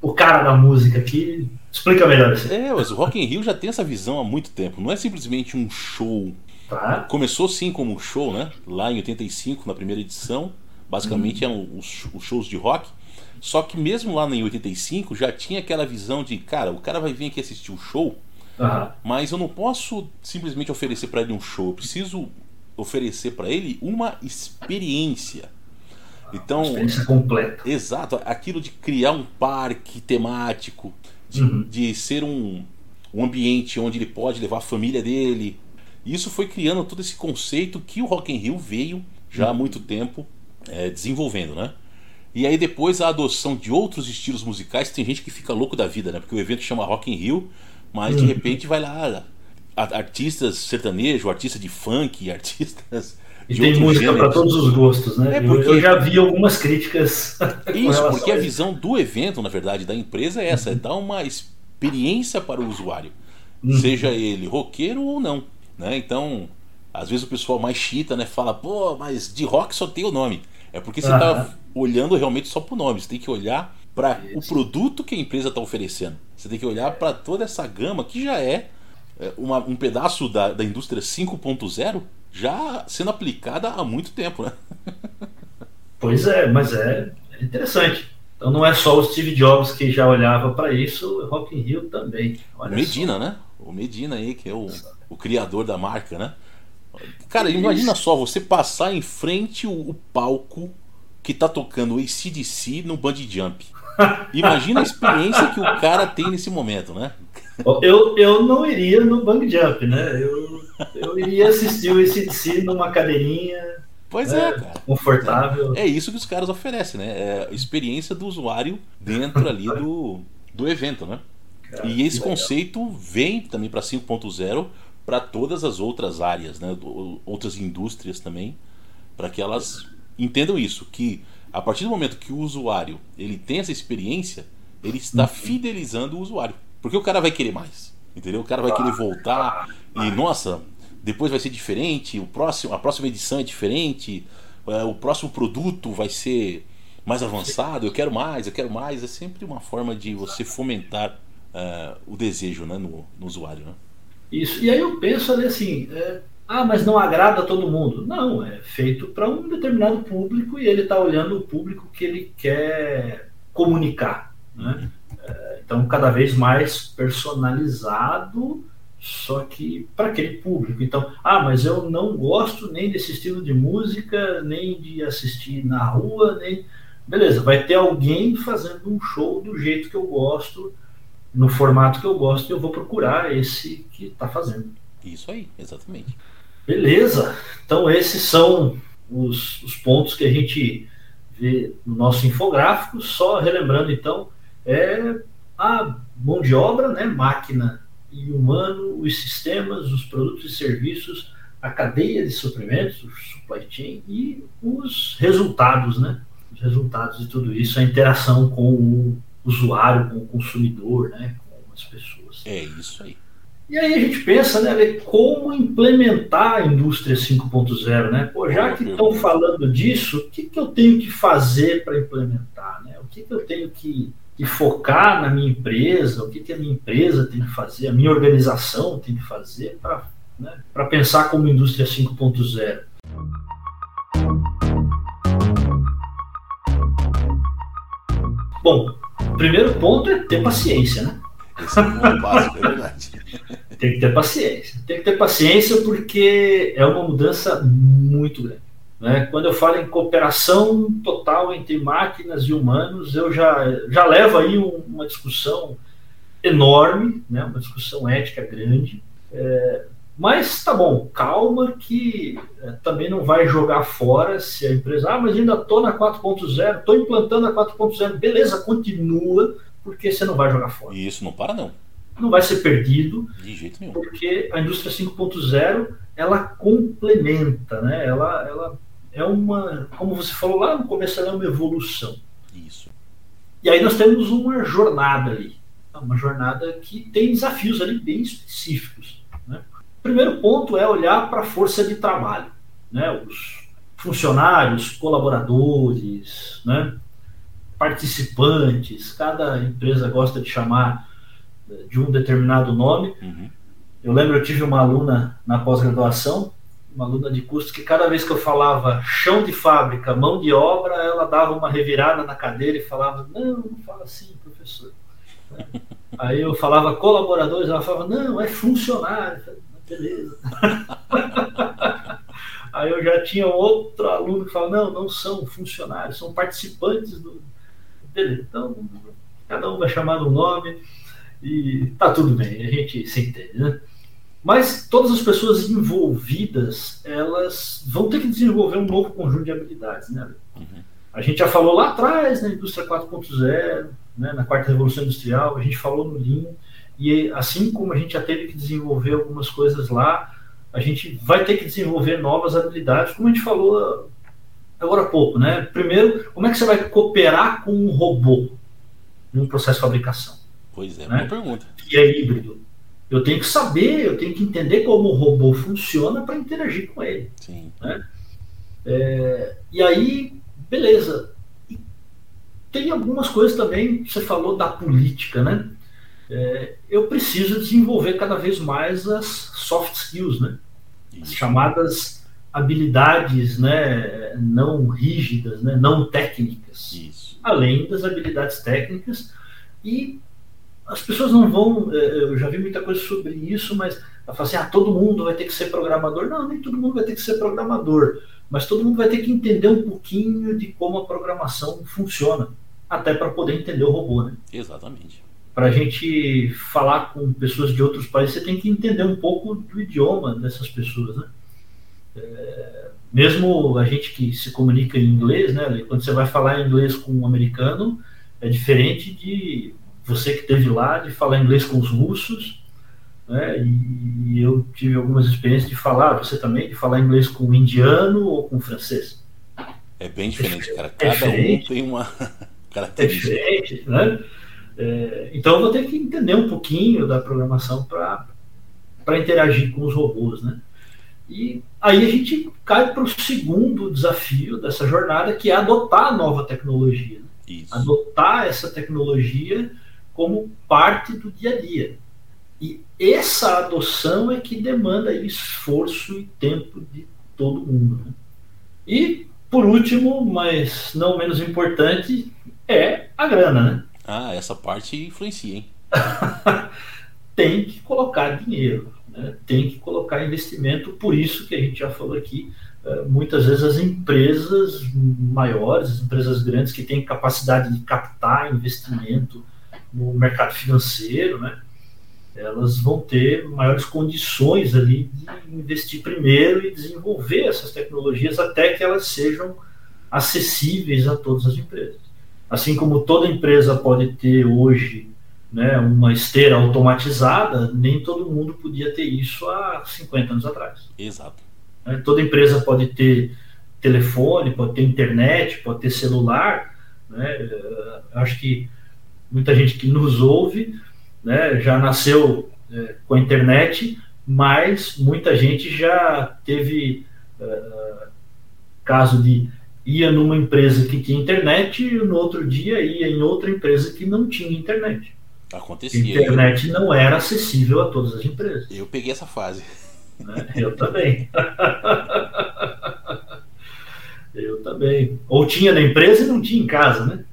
Speaker 2: o cara da música aqui. Explica melhor isso.
Speaker 1: É, mas o Rock in Rio já tem essa visão há muito tempo. Não é simplesmente um show.
Speaker 2: Tá?
Speaker 1: Começou sim como um show, né? Lá em 85, na primeira edição. Basicamente eram os, os shows de rock. Só que mesmo lá em 85 já tinha aquela visão de, cara, o cara vai vir aqui assistir o show,
Speaker 2: Aham.
Speaker 1: mas eu não posso simplesmente oferecer para ele um show. Eu preciso oferecer para ele uma experiência. Então,
Speaker 2: Experiência completa.
Speaker 1: Exato, aquilo de criar um parque temático, de,
Speaker 2: Uhum.
Speaker 1: de ser um, um ambiente onde ele pode levar a família dele. Isso foi criando todo esse conceito que o Rock in Rio veio já há muito tempo é, desenvolvendo, né? E aí depois a adoção de outros estilos musicais, tem gente que fica louco da vida, né? Porque o evento chama Rock in Rio, mas de
Speaker 2: Uhum.
Speaker 1: repente vai lá artistas sertanejos, artistas de funk, artistas
Speaker 2: E tem música para todos os gostos, né?
Speaker 1: É porque...
Speaker 2: Eu já vi algumas críticas.
Speaker 1: Isso, porque a, a visão do evento, na verdade, da empresa é essa: é dar uma experiência para o usuário, uhum. seja ele roqueiro ou não. Né? Então, às vezes o pessoal mais chita né, fala, pô, mas de rock só tem o nome. É porque você está uhum. olhando realmente só para o nome, você tem que olhar para o produto que a empresa está oferecendo. Você tem que olhar para toda essa gama que já é, é uma, um pedaço da, da indústria 5.0 já sendo aplicada há muito tempo, né?
Speaker 2: Pois é, mas é, é interessante. Então não é só o Steve Jobs que já olhava para isso, o Rock in Rio também.
Speaker 1: Olha Medina, só. né? O Medina aí, que é o, o criador da marca, né? Cara, imagina só, você passar em frente o, o palco que tá tocando o ACDC no Bungee Jump. Imagina a experiência que o cara tem nesse momento, né?
Speaker 2: Eu, eu não iria no Bungee Jump, né? Eu, eu iria assistir o ACDC numa cadeirinha.
Speaker 1: Pois é, é cara.
Speaker 2: Confortável.
Speaker 1: É, é, isso que os caras oferecem, né? É a experiência do usuário dentro ali do, do evento, né? Cara, e esse conceito vem também para 5.0 para todas as outras áreas, né? outras indústrias também, para que elas entendam isso, que a partir do momento que o usuário ele tem essa experiência, ele está uhum. fidelizando o usuário. Porque o cara vai querer mais. Entendeu? O cara vai querer voltar e, nossa, depois vai ser diferente, o próximo, a próxima edição é diferente, é, o próximo produto vai ser mais avançado, eu quero mais, eu quero mais. É sempre uma forma de você fomentar uh, o desejo né, no, no, usuário. Né?
Speaker 2: Isso. E aí eu penso ali assim, é, ah, mas não agrada a todo mundo. Não, é feito para um determinado público e ele está olhando o público que ele quer comunicar. Né? É, então, cada vez mais personalizado, só que para aquele público. Então, ah, mas eu não gosto nem desse estilo de música, nem de assistir na rua, nem. Beleza, vai ter alguém fazendo um show do jeito que eu gosto, no formato que eu gosto, e eu vou procurar esse que está fazendo.
Speaker 1: Isso aí, exatamente.
Speaker 2: Beleza, então esses são os, os pontos que a gente vê no nosso infográfico. Só relembrando, então, é a mão de obra, né, máquina e humano, os sistemas, os produtos e serviços, a cadeia de suprimentos, o supply chain e os resultados, né? Os resultados de tudo isso, a interação com o usuário, com o consumidor, né? Com as pessoas.
Speaker 1: É isso aí.
Speaker 2: E aí a gente pensa, né, como implementar a indústria 5.0, né? Pô, já que estão falando disso, o que, que eu tenho que fazer para implementar, né? O que, que eu tenho que e focar na minha empresa, o que, que a minha empresa tem que fazer, a minha organização tem que fazer para né, pensar como indústria 5.0. Bom, primeiro ponto é ter paciência, né?
Speaker 1: Esse é o ponto básico, é verdade.
Speaker 2: tem que ter paciência. Tem que ter paciência porque é uma mudança muito grande. Né? Quando eu falo em cooperação total entre máquinas e humanos, eu já, já levo aí um, uma discussão enorme, né? uma discussão ética grande. É, mas tá bom, calma que é, também não vai jogar fora se a empresa, ah, mas ainda estou na 4.0, estou implantando a 4.0, beleza, continua, porque você não vai jogar fora.
Speaker 1: Isso não para não.
Speaker 2: Não vai ser perdido.
Speaker 1: De jeito nenhum.
Speaker 2: Porque a indústria 5.0 ela complementa, né? ela, ela é uma, como você falou lá no começo, ela é uma evolução.
Speaker 1: Isso.
Speaker 2: E aí nós temos uma jornada ali, uma jornada que tem desafios ali bem específicos. O primeiro ponto é olhar para a força de trabalho, né? Os funcionários, colaboradores, né? participantes. Cada empresa gosta de chamar de um determinado nome. Uhum. Eu lembro, eu tive uma aluna na pós-graduação uma aluna de curso que cada vez que eu falava chão de fábrica, mão de obra, ela dava uma revirada na cadeira e falava, não, não fala assim, professor. Aí eu falava colaboradores, ela falava, não, é funcionário. Beleza. Aí eu já tinha outro aluno que falava, não, não são funcionários, são participantes do. Beleza. Então, cada um vai chamar um nome e tá tudo bem, a gente se entende, né? Mas todas as pessoas envolvidas, elas vão ter que desenvolver um novo conjunto de habilidades, né? Uhum. A gente já falou lá atrás na indústria 4.0, né, na quarta revolução industrial, a gente falou no Lean, e assim como a gente já teve que desenvolver algumas coisas lá, a gente vai ter que desenvolver novas habilidades, como a gente falou agora há pouco, né? Primeiro, como é que você vai cooperar com um robô num processo de fabricação?
Speaker 1: Pois é, né? uma pergunta.
Speaker 2: Que é híbrido. Eu tenho que saber, eu tenho que entender como o robô funciona para interagir com ele.
Speaker 1: Sim.
Speaker 2: Né? É, e aí, beleza. E tem algumas coisas também, você falou da política, né? É, eu preciso desenvolver cada vez mais as soft skills, né? As chamadas habilidades né, não rígidas, né, não técnicas.
Speaker 1: Isso.
Speaker 2: Além das habilidades técnicas. E as pessoas não vão. É, eu já vi muita coisa sobre isso, mas fala assim: ah, todo mundo vai ter que ser programador. Não, nem todo mundo vai ter que ser programador. Mas todo mundo vai ter que entender um pouquinho de como a programação funciona. Até para poder entender o robô, né?
Speaker 1: Exatamente.
Speaker 2: Para a gente falar com pessoas de outros países, você tem que entender um pouco do idioma dessas pessoas, né? É, mesmo a gente que se comunica em inglês, né? Quando você vai falar inglês com um americano, é diferente de você que esteve lá, de falar inglês com os russos, né? E, e, eu tive algumas experiências de falar, você também, de falar inglês com um indiano ou com um francês.
Speaker 1: É bem diferente, cara. É Cada é diferente, um tem uma característica.
Speaker 2: É diferente, né? É, então eu vou ter que entender um pouquinho da programação para interagir com os robôs, né? E aí a gente cai para o segundo desafio dessa jornada, que é adotar a nova tecnologia.
Speaker 1: Isso.
Speaker 2: Adotar essa tecnologia como parte do dia a dia. E essa adoção é que demanda esforço e tempo de todo mundo. Né? E, por último, mas não menos importante, é a grana. Né?
Speaker 1: Ah, essa parte influencia, hein?
Speaker 2: Tem que colocar dinheiro, né? tem que colocar investimento, por isso que a gente já falou aqui, eh, muitas vezes as empresas maiores, as empresas grandes que têm capacidade de captar investimento, no mercado financeiro, né, elas vão ter maiores condições ali de investir primeiro e desenvolver essas tecnologias até que elas sejam acessíveis a todas as empresas. Assim como toda empresa pode ter hoje né, uma esteira automatizada, nem todo mundo podia ter isso há 50 anos atrás.
Speaker 1: Exato.
Speaker 2: Né, toda empresa pode ter telefone, pode ter internet, pode ter celular. Né, acho que muita gente que nos ouve né, já nasceu é, com a internet, mas muita gente já teve uh, caso de ia numa empresa que tinha internet e no outro dia ia em outra empresa que não tinha internet.
Speaker 1: Acontecia.
Speaker 2: Internet eu... não era acessível a todas as empresas.
Speaker 1: Eu peguei essa fase.
Speaker 2: Né? Eu também. eu também. Ou tinha na empresa e não tinha em casa, né?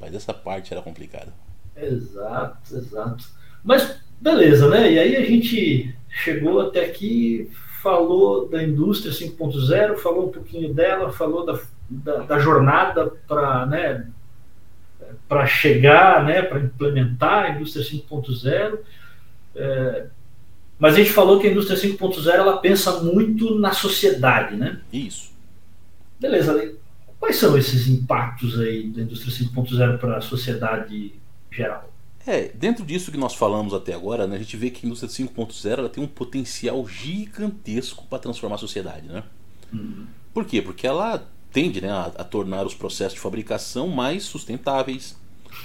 Speaker 1: Mas essa parte era complicada.
Speaker 2: Exato, exato. Mas beleza, né? E aí a gente chegou até aqui, falou da indústria 5.0, falou um pouquinho dela, falou da, da, da jornada para né, chegar, né, para implementar a indústria 5.0. É, mas a gente falou que a indústria 5.0 ela pensa muito na sociedade, né?
Speaker 1: Isso.
Speaker 2: Beleza, Quais são esses impactos aí da indústria 5.0 para a sociedade geral?
Speaker 1: É, dentro disso que nós falamos até agora, né, a gente vê que a indústria 5.0 tem um potencial gigantesco para transformar a sociedade, né?
Speaker 2: Uhum.
Speaker 1: Por quê? Porque ela tende né, a, a, tornar os processos de fabricação mais sustentáveis,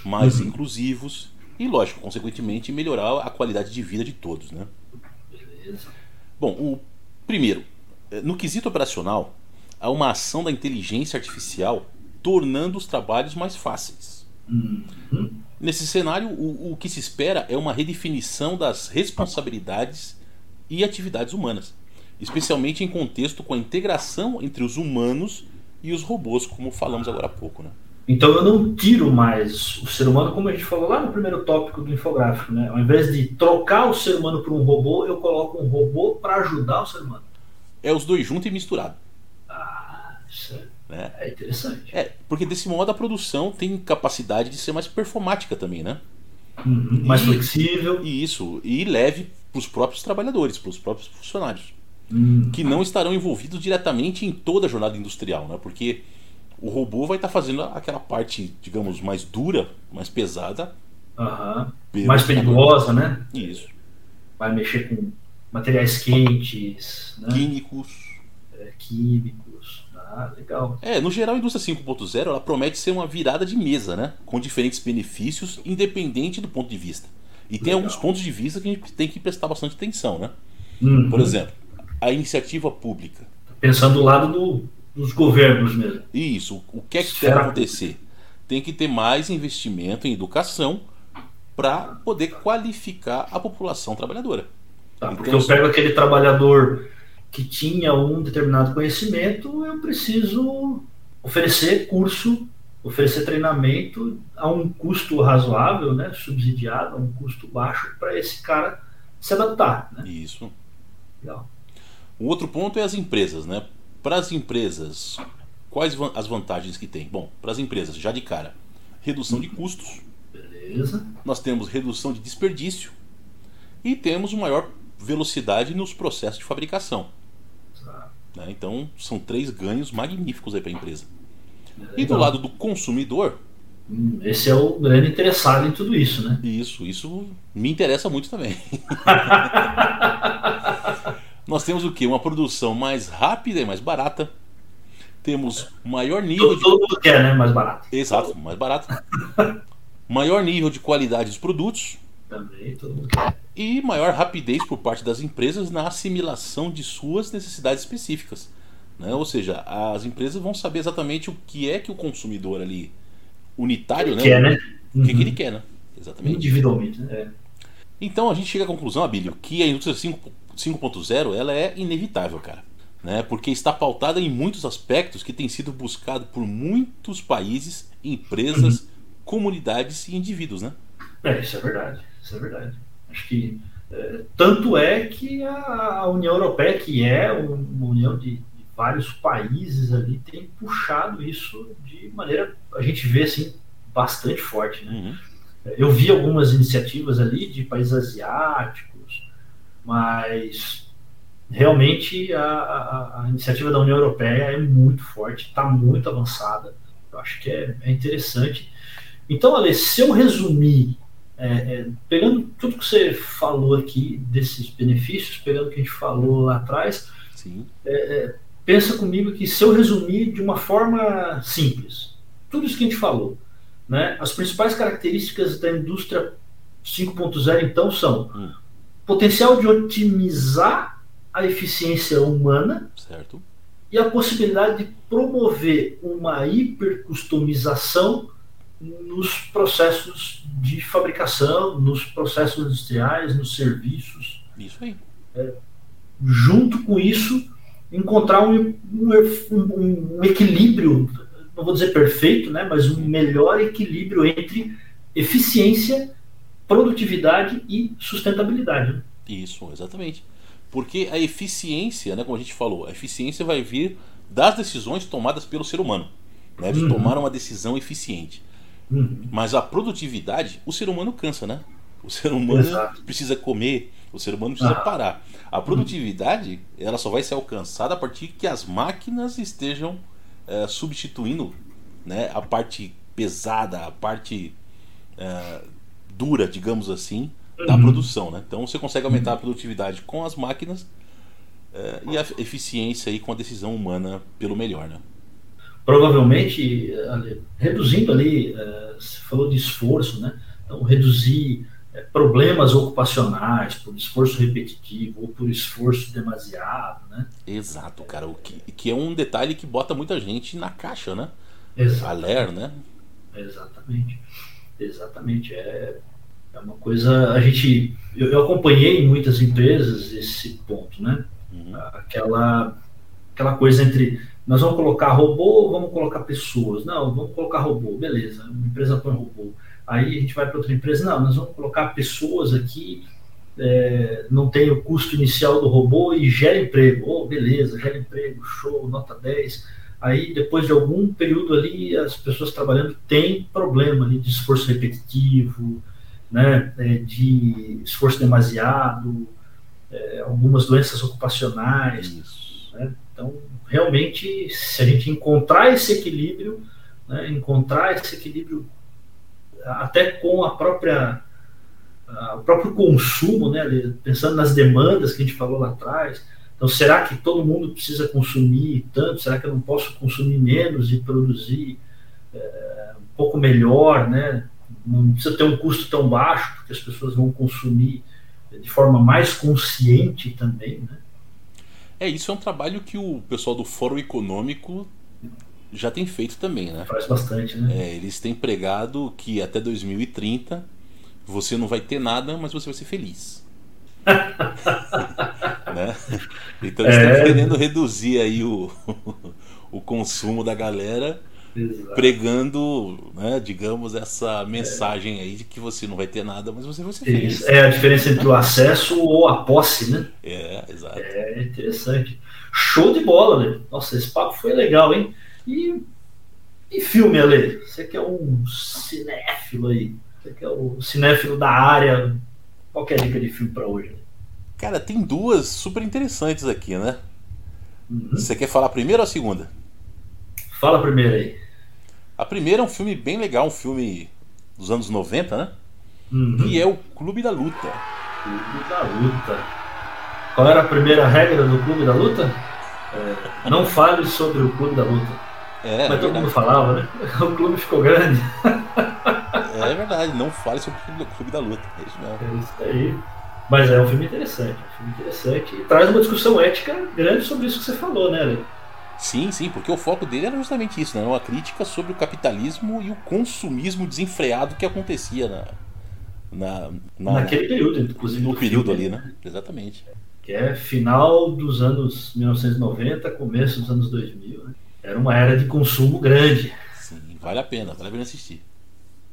Speaker 1: mais uhum. inclusivos e, lógico, consequentemente, melhorar a qualidade de vida de todos, né?
Speaker 2: Beleza.
Speaker 1: Bom, o primeiro, eh, no quesito operacional, a uma ação da inteligência artificial tornando os trabalhos mais fáceis.
Speaker 2: Uhum.
Speaker 1: Nesse cenário, o, o que se espera é uma redefinição das responsabilidades e atividades humanas, especialmente em contexto com a integração entre os humanos e os robôs, como falamos agora há pouco. Né?
Speaker 2: Então eu não tiro mais o ser humano, como a gente falou lá no primeiro tópico do infográfico. Né? Ao invés de trocar o ser humano por um robô, eu coloco um robô para ajudar o ser humano.
Speaker 1: É os dois juntos e misturado.
Speaker 2: Isso
Speaker 1: né?
Speaker 2: é interessante.
Speaker 1: É, porque desse modo a produção tem capacidade de ser mais performática também, né?
Speaker 2: Uhum, mais e, flexível.
Speaker 1: E isso, e leve para os próprios trabalhadores, para os próprios funcionários.
Speaker 2: Uhum.
Speaker 1: Que não estarão envolvidos diretamente em toda a jornada industrial, né? Porque O robô vai estar tá fazendo aquela parte, digamos, mais dura, mais pesada.
Speaker 2: Uhum. Mais perigosa, né?
Speaker 1: Isso.
Speaker 2: Vai mexer com materiais quentes, né?
Speaker 1: químicos.
Speaker 2: É, químicos. Ah, legal.
Speaker 1: É, no geral, a indústria 5.0 ela promete ser uma virada de mesa, né? Com diferentes benefícios, independente do ponto de vista. E tem legal. alguns pontos de vista que a gente tem que prestar bastante atenção, né? Uhum. Por exemplo, a iniciativa pública.
Speaker 2: Pensando do lado do, dos governos mesmo.
Speaker 1: Isso. O que é que deve acontecer? Tem que ter mais investimento em educação para poder qualificar a população trabalhadora.
Speaker 2: Tá, porque então, eu pego aquele trabalhador que tinha um determinado conhecimento, eu preciso oferecer curso, oferecer treinamento a um custo razoável, né, subsidiado, a um custo baixo, para esse cara se adaptar. Né?
Speaker 1: Isso. Legal. O outro ponto é as empresas, né? Para as empresas, quais as vantagens que tem? Bom, para as empresas, já de cara, redução de custos.
Speaker 2: Beleza.
Speaker 1: Nós temos redução de desperdício e temos maior velocidade nos processos de fabricação. Né? Então, são três ganhos magníficos aí para a empresa. E do lado do consumidor.
Speaker 2: Hum, esse é o grande interessado em tudo isso, né?
Speaker 1: Isso, isso me interessa muito também. Nós temos o que? Uma produção mais rápida e mais barata. Temos maior nível.
Speaker 2: Todo, de... todo mundo quer, né? Mais barato.
Speaker 1: Exato, mais barato. maior nível de qualidade dos produtos.
Speaker 2: Também, todo mundo quer.
Speaker 1: E maior rapidez por parte das empresas na assimilação de suas necessidades específicas. Né? Ou seja, as empresas vão saber exatamente o que é que o consumidor ali unitário,
Speaker 2: né? Quer, né?
Speaker 1: O que, uhum. que ele quer, né? Exatamente.
Speaker 2: Individualmente, né? É.
Speaker 1: Então a gente chega à conclusão, Abílio, que a indústria 5.0 ela é inevitável, cara. Né? Porque está pautada em muitos aspectos que têm sido buscado por muitos países, empresas, uhum. comunidades e indivíduos, né?
Speaker 2: É, isso é verdade. Isso é verdade. Acho que é, tanto é que a, a, União Europeia, que é uma união de, de, vários países ali, tem puxado isso de maneira, a gente vê assim, bastante forte. Né? Uhum. Eu vi algumas iniciativas ali de países asiáticos, mas realmente a, a, a iniciativa da União Europeia é muito forte, está muito avançada. Eu acho que é, é interessante. Então, Ale, se eu resumir, é, é, pegando tudo que você falou aqui desses benefícios, pegando o que a gente falou lá atrás, é, é, pensa comigo que se eu resumir de uma forma simples, tudo isso que a gente falou, né? As principais características da indústria 5.0 então são hum. potencial de otimizar a eficiência humana
Speaker 1: certo.
Speaker 2: e a possibilidade de promover uma hipercustomização nos processos de fabricação, nos processos industriais, nos serviços.
Speaker 1: Isso aí.
Speaker 2: É, junto com isso, encontrar um, um, um, um equilíbrio não vou dizer perfeito, né, mas um melhor equilíbrio entre eficiência, produtividade e sustentabilidade.
Speaker 1: Isso, exatamente. Porque a eficiência, né, como a gente falou, a eficiência vai vir das decisões tomadas pelo ser humano, né, de uhum. tomar uma decisão eficiente. Uhum. Mas a produtividade, o ser humano cansa, né? O ser humano Exato. precisa comer, o ser humano precisa ah. parar. A produtividade, ela só vai ser alcançada a partir que as máquinas estejam é, substituindo né, a parte pesada, a parte é, dura, digamos assim, da uhum. produção. Né? Então você consegue aumentar a produtividade com as máquinas é, e a eficiência aí com a decisão humana pelo melhor. Né?
Speaker 2: Provavelmente, reduzindo ali, você falou de esforço, né? Então, reduzir problemas ocupacionais por esforço repetitivo ou por esforço demasiado, né?
Speaker 1: Exato, cara. O que, que é um detalhe que bota muita gente na caixa, né?
Speaker 2: Exatamente.
Speaker 1: né?
Speaker 2: Exatamente. Exatamente. É, é uma coisa. A gente. Eu, eu acompanhei em muitas empresas esse ponto, né? Uhum. Aquela, aquela coisa entre nós vamos colocar robô ou vamos colocar pessoas? Não, vamos colocar robô, beleza. Empresa põe robô Aí a gente vai para outra empresa, não, nós vamos colocar pessoas aqui, é, não tem o custo inicial do robô e gera emprego. Oh, beleza, gera emprego, show, nota 10. Aí depois de algum período ali, as pessoas trabalhando têm problema ali de esforço repetitivo, né, é, de esforço demasiado, é, algumas doenças ocupacionais. Né? Então, realmente, se a gente encontrar esse equilíbrio, né, encontrar esse equilíbrio até com a própria o próprio consumo, né, pensando nas demandas que a gente falou lá atrás. Então, será que todo mundo precisa consumir tanto? Será que eu não posso consumir menos e produzir é, um pouco melhor, né? Não precisa ter um custo tão baixo, porque as pessoas vão consumir de forma mais consciente também, né?
Speaker 1: É, isso é um trabalho que o pessoal do Fórum Econômico já tem feito também, né?
Speaker 2: Faz bastante, né?
Speaker 1: É, eles têm pregado que até 2030 você não vai ter nada, mas você vai ser feliz. né? Então eles é... estão querendo reduzir aí o, o consumo da galera Exato. pregando, né, digamos, essa mensagem é. aí de que você não vai ter nada, mas você vai ser feliz.
Speaker 2: É a diferença entre o acesso ou a posse, né?
Speaker 1: É, exato.
Speaker 2: É interessante. Show de bola, né? Nossa, esse papo foi legal, hein? E, e filme, Ale? Você que é um cinéfilo aí, você que é o cinéfilo da área, qual é a dica de filme para hoje?
Speaker 1: Cara, tem duas super interessantes aqui, né? Uhum. Você quer falar a primeira ou a segunda?
Speaker 2: Fala primeiro aí.
Speaker 1: A primeira é um filme bem legal, um filme dos anos 90, né? Uhum. Que é o Clube da Luta.
Speaker 2: Clube da Luta. Qual era a primeira regra do Clube da Luta? É, não fale sobre o Clube da Luta. É, Mas é todo mundo falava, né? O clube ficou grande.
Speaker 1: É verdade, não fale sobre o Clube da Luta. É isso mesmo.
Speaker 2: É isso aí. Mas é um filme interessante, um filme interessante e traz uma discussão ética grande sobre isso que você falou, né, Ale?
Speaker 1: Sim, sim, porque o foco dele era justamente isso, né? Uma crítica sobre o capitalismo e o consumismo desenfreado que acontecia na, na,
Speaker 2: na naquele período, inclusive.
Speaker 1: No período ali, né? Exatamente.
Speaker 2: Que é final dos anos 1990, começo dos anos 2000. Né? Era uma era de consumo grande.
Speaker 1: Sim, vale a pena, vale a pena assistir.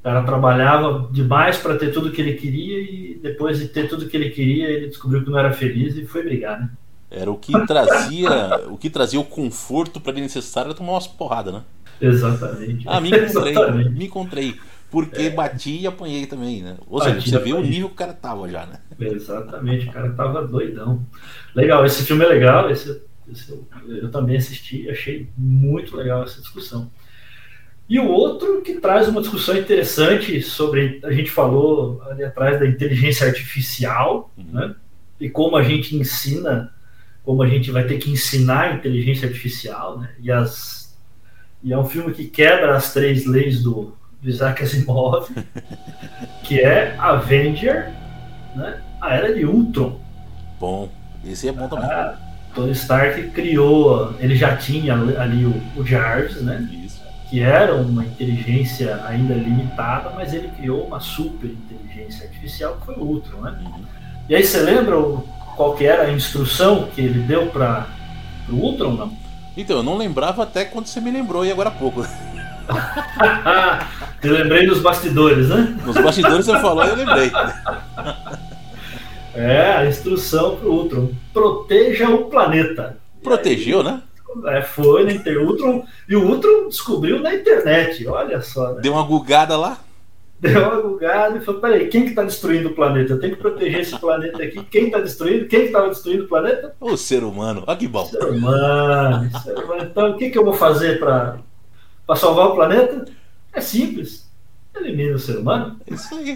Speaker 2: O cara trabalhava demais para ter tudo que ele queria e depois de ter tudo que ele queria, ele descobriu que não era feliz e foi brigar, né?
Speaker 1: Era o que trazia o que trazia o conforto para ele necessário era tomar umas porradas, né?
Speaker 2: Exatamente.
Speaker 1: Ah, me encontrei, Exatamente. me encontrei. Porque é. bati e apanhei também, né? Ou seja, você vê o nível que o cara tava já, né?
Speaker 2: Exatamente, o cara tava doidão. Legal, esse filme é legal, esse, esse eu, eu também assisti, achei muito legal essa discussão. E o outro que traz uma discussão interessante sobre, a gente falou ali atrás da inteligência artificial, uhum. né? E como a gente ensina como a gente vai ter que ensinar a inteligência artificial, né? E, as, e é um filme que quebra as três leis do, do Isaac Asimov, que é Avenger, né? A Era de Ultron.
Speaker 1: Bom, esse é bom também.
Speaker 2: A Tony Stark criou, ele já tinha ali o, o Jarvis, né? Isso. Que era uma inteligência ainda limitada, mas ele criou uma super inteligência artificial que foi o Ultron, né? Uhum. E aí você lembra o qual que era a instrução que ele deu para o Ultron, não?
Speaker 1: Então, eu não lembrava até quando você me lembrou e agora há pouco.
Speaker 2: eu lembrei dos bastidores, né?
Speaker 1: Nos bastidores você falou e eu lembrei.
Speaker 2: É, a instrução para o Ultron. Proteja o planeta.
Speaker 1: Protegeu, aí, né?
Speaker 2: É, foi na Ultron. E o Ultron descobriu na internet, olha só. Né?
Speaker 1: Deu uma gugada lá?
Speaker 2: Deu uma bugada e falou: peraí, quem que está destruindo o planeta? Eu tenho que proteger esse planeta aqui. Quem está destruindo? Quem estava destruindo o planeta?
Speaker 1: O ser humano. Olha que bom.
Speaker 2: Ser humano, ser humano. Então, o que, que eu vou fazer para salvar o planeta? É simples. Elimina o ser humano.
Speaker 1: Isso aí.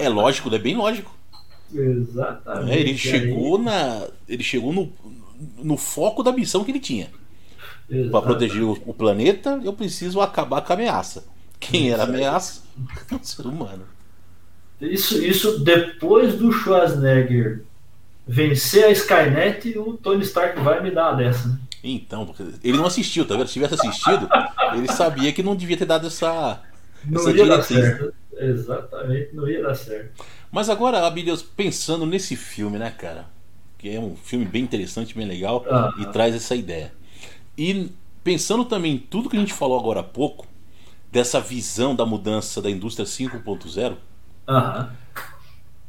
Speaker 1: É lógico, é bem lógico.
Speaker 2: Exatamente.
Speaker 1: É, ele chegou na. Ele chegou no, no foco da missão que ele tinha. Para proteger o, o planeta, eu preciso acabar com a ameaça. Quem era ameaça? Ser humano.
Speaker 2: Isso, isso depois do Schwarzenegger vencer a Skynet, o Tony Stark vai me dar uma dessa. Né?
Speaker 1: Então, ele não assistiu, tá vendo? Se tivesse assistido, ele sabia que não devia ter dado essa,
Speaker 2: não essa ia diretriz. Dar certo. Exatamente, não ia dar certo.
Speaker 1: Mas agora, Abilias, pensando nesse filme, né, cara? Que é um filme bem interessante, bem legal ah, e traz essa ideia. E pensando também em tudo que a gente falou agora há pouco, dessa visão da mudança da indústria 5.0,
Speaker 2: uhum.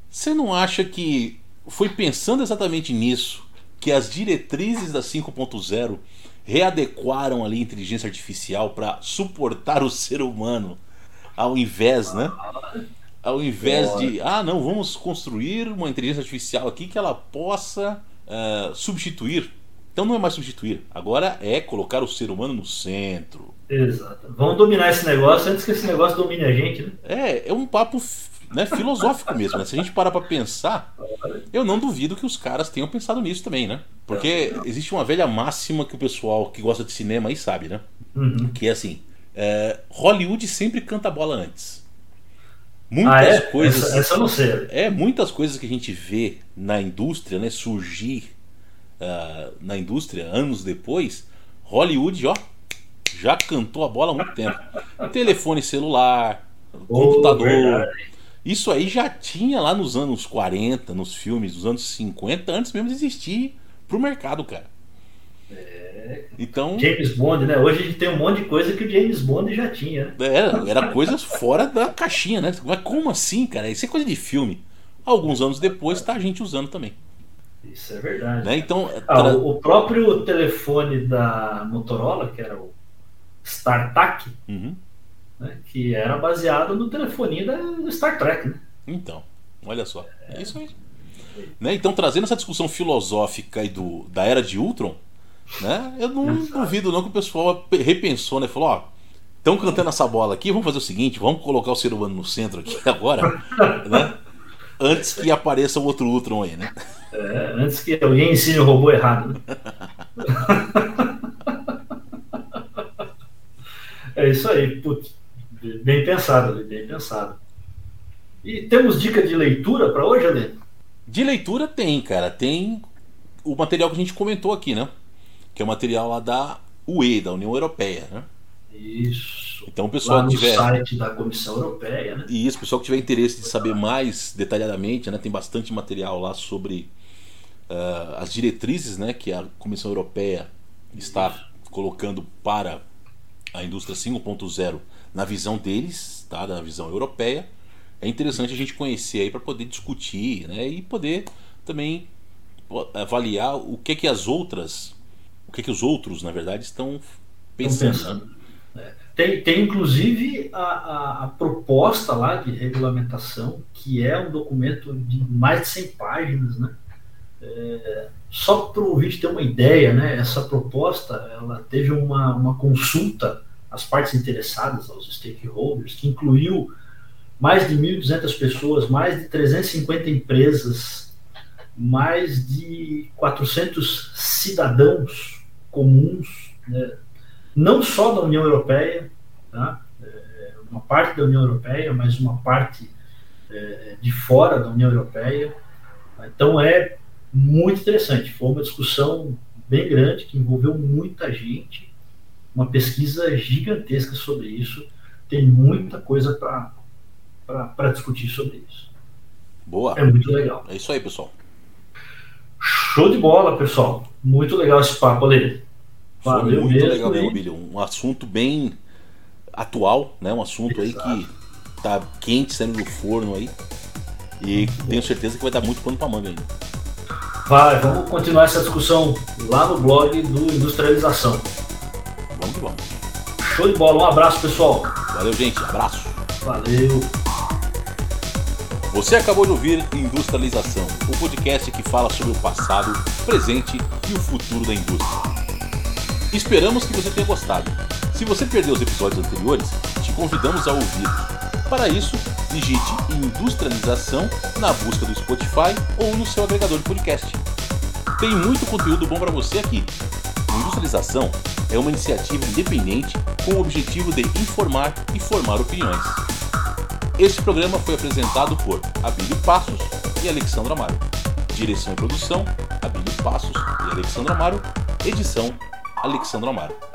Speaker 1: você não acha que foi pensando exatamente nisso que as diretrizes da 5.0 readequaram ali a inteligência artificial para suportar o ser humano ao invés, né? Ao invés de, ah, não, vamos construir uma inteligência artificial aqui que ela possa uh, substituir Então não é mais substituir, agora é colocar o ser humano no centro.
Speaker 2: Exato. Vamos dominar esse negócio antes que esse negócio domine a gente, né?
Speaker 1: É, é um papo né, filosófico mesmo. Né? Se a gente parar para pensar, eu não duvido que os caras tenham pensado nisso também, né? Porque existe uma velha máxima que o pessoal que gosta de cinema aí sabe, né?
Speaker 2: Uhum.
Speaker 1: Que é assim: é, Hollywood sempre canta a bola antes. Muitas
Speaker 2: Ah, é?
Speaker 1: coisas.
Speaker 2: Essa, essa eu não sei.
Speaker 1: É, muitas coisas que a gente vê na indústria, né, surgir ah, na indústria anos depois, Hollywood, ó, já cantou a bola há muito tempo. Telefone celular, computador.
Speaker 2: verdade.
Speaker 1: Isso aí já tinha lá nos anos 40, nos filmes dos anos 50, antes mesmo de existir pro mercado, cara. Então,
Speaker 2: James Bond, né? Hoje a gente tem um monte de coisa que o James Bond já tinha. né?
Speaker 1: era, era coisas fora da caixinha, né? Mas como assim, cara? Isso é coisa de filme. Alguns anos depois tá a gente usando também.
Speaker 2: Isso é verdade.
Speaker 1: Né? Então,
Speaker 2: Ah,
Speaker 1: tra-
Speaker 2: o próprio telefone da Motorola, que era o StarTAC,
Speaker 1: Uhum.
Speaker 2: né, que era baseado no telefoninho da, do Star Trek, né?
Speaker 1: Então, olha só. É isso aí. Né? Então, trazendo essa discussão filosófica aí do, da era de Ultron, né? eu não duvido não que o pessoal repensou, né? Falou, ó, estão cantando essa bola aqui, vamos fazer o seguinte, vamos colocar o ser humano no centro aqui agora, né? Antes que apareça o outro Ultron aí, né?
Speaker 2: É, antes que alguém ensine o robô errado. Né? é isso aí, putz, bem pensado, bem pensado. E temos dica de leitura para hoje, Ale?
Speaker 1: De leitura tem, cara. Tem o material que a gente comentou aqui, né? Que é o material lá da UE, da União Europeia, né?
Speaker 2: Isso.
Speaker 1: Então o pessoal
Speaker 2: Lá
Speaker 1: que tiver.
Speaker 2: site da Comissão Europeia, né?
Speaker 1: E isso, o pessoal que tiver interesse de saber mais detalhadamente, né, tem bastante material lá sobre ah, as diretrizes né, que a Comissão Europeia está colocando para a indústria 5.0 na visão deles, tá, na visão europeia. É interessante a gente conhecer aí para poder discutir né, e poder também avaliar o que que as outras, o que que os outros, na verdade, estão pensando.
Speaker 2: pensando. Tem, tem inclusive a, a- a proposta lá de regulamentação, que é um documento de mais de 100 páginas, né? É, só para o ouvinte ter uma ideia, né? Essa proposta ela teve uma, uma consulta às partes interessadas, aos stakeholders, que incluiu mais de 1.200 pessoas, mais de 350 empresas, mais de 400 cidadãos comuns, né? não só da União Europeia, tá? É, uma parte da União Europeia, mas uma parte é, de fora da União Europeia. Então é muito interessante. Foi uma discussão bem grande que envolveu muita gente, uma pesquisa gigantesca sobre isso. Tem muita coisa para discutir sobre isso.
Speaker 1: Boa.
Speaker 2: É muito legal.
Speaker 1: É isso aí, pessoal.
Speaker 2: Show de bola, pessoal. Muito legal esse papo ali. Valeu
Speaker 1: muito
Speaker 2: mesmo,
Speaker 1: legal mesmo? Billy. Um assunto bem atual, né? Um assunto aí
Speaker 2: Exato.
Speaker 1: que tá quente saindo do forno aí. E tenho certeza que vai dar muito pano pra manga ainda.
Speaker 2: Vai, vamos continuar essa discussão lá no blog do Industrialização.
Speaker 1: Vamos que vamos.
Speaker 2: Show de bola, um abraço pessoal.
Speaker 1: Valeu, gente. Abraço.
Speaker 2: Valeu.
Speaker 1: Você acabou de ouvir Industrialização, o podcast que fala sobre o passado, presente e o futuro da indústria. Esperamos que você tenha gostado. Se você perdeu os episódios anteriores, te convidamos a ouvir. Para isso, digite Industrialização na busca do Spotify ou no seu agregador de podcast. Tem muito conteúdo bom para você aqui. Industrialização é uma iniciativa independente com o objetivo de informar e formar opiniões. Este programa foi apresentado por Abílio Passos e Alexandre Amaro. Direção e produção: Abílio Passos e Alexandre Amaro. Edição: Alexandre Amaro.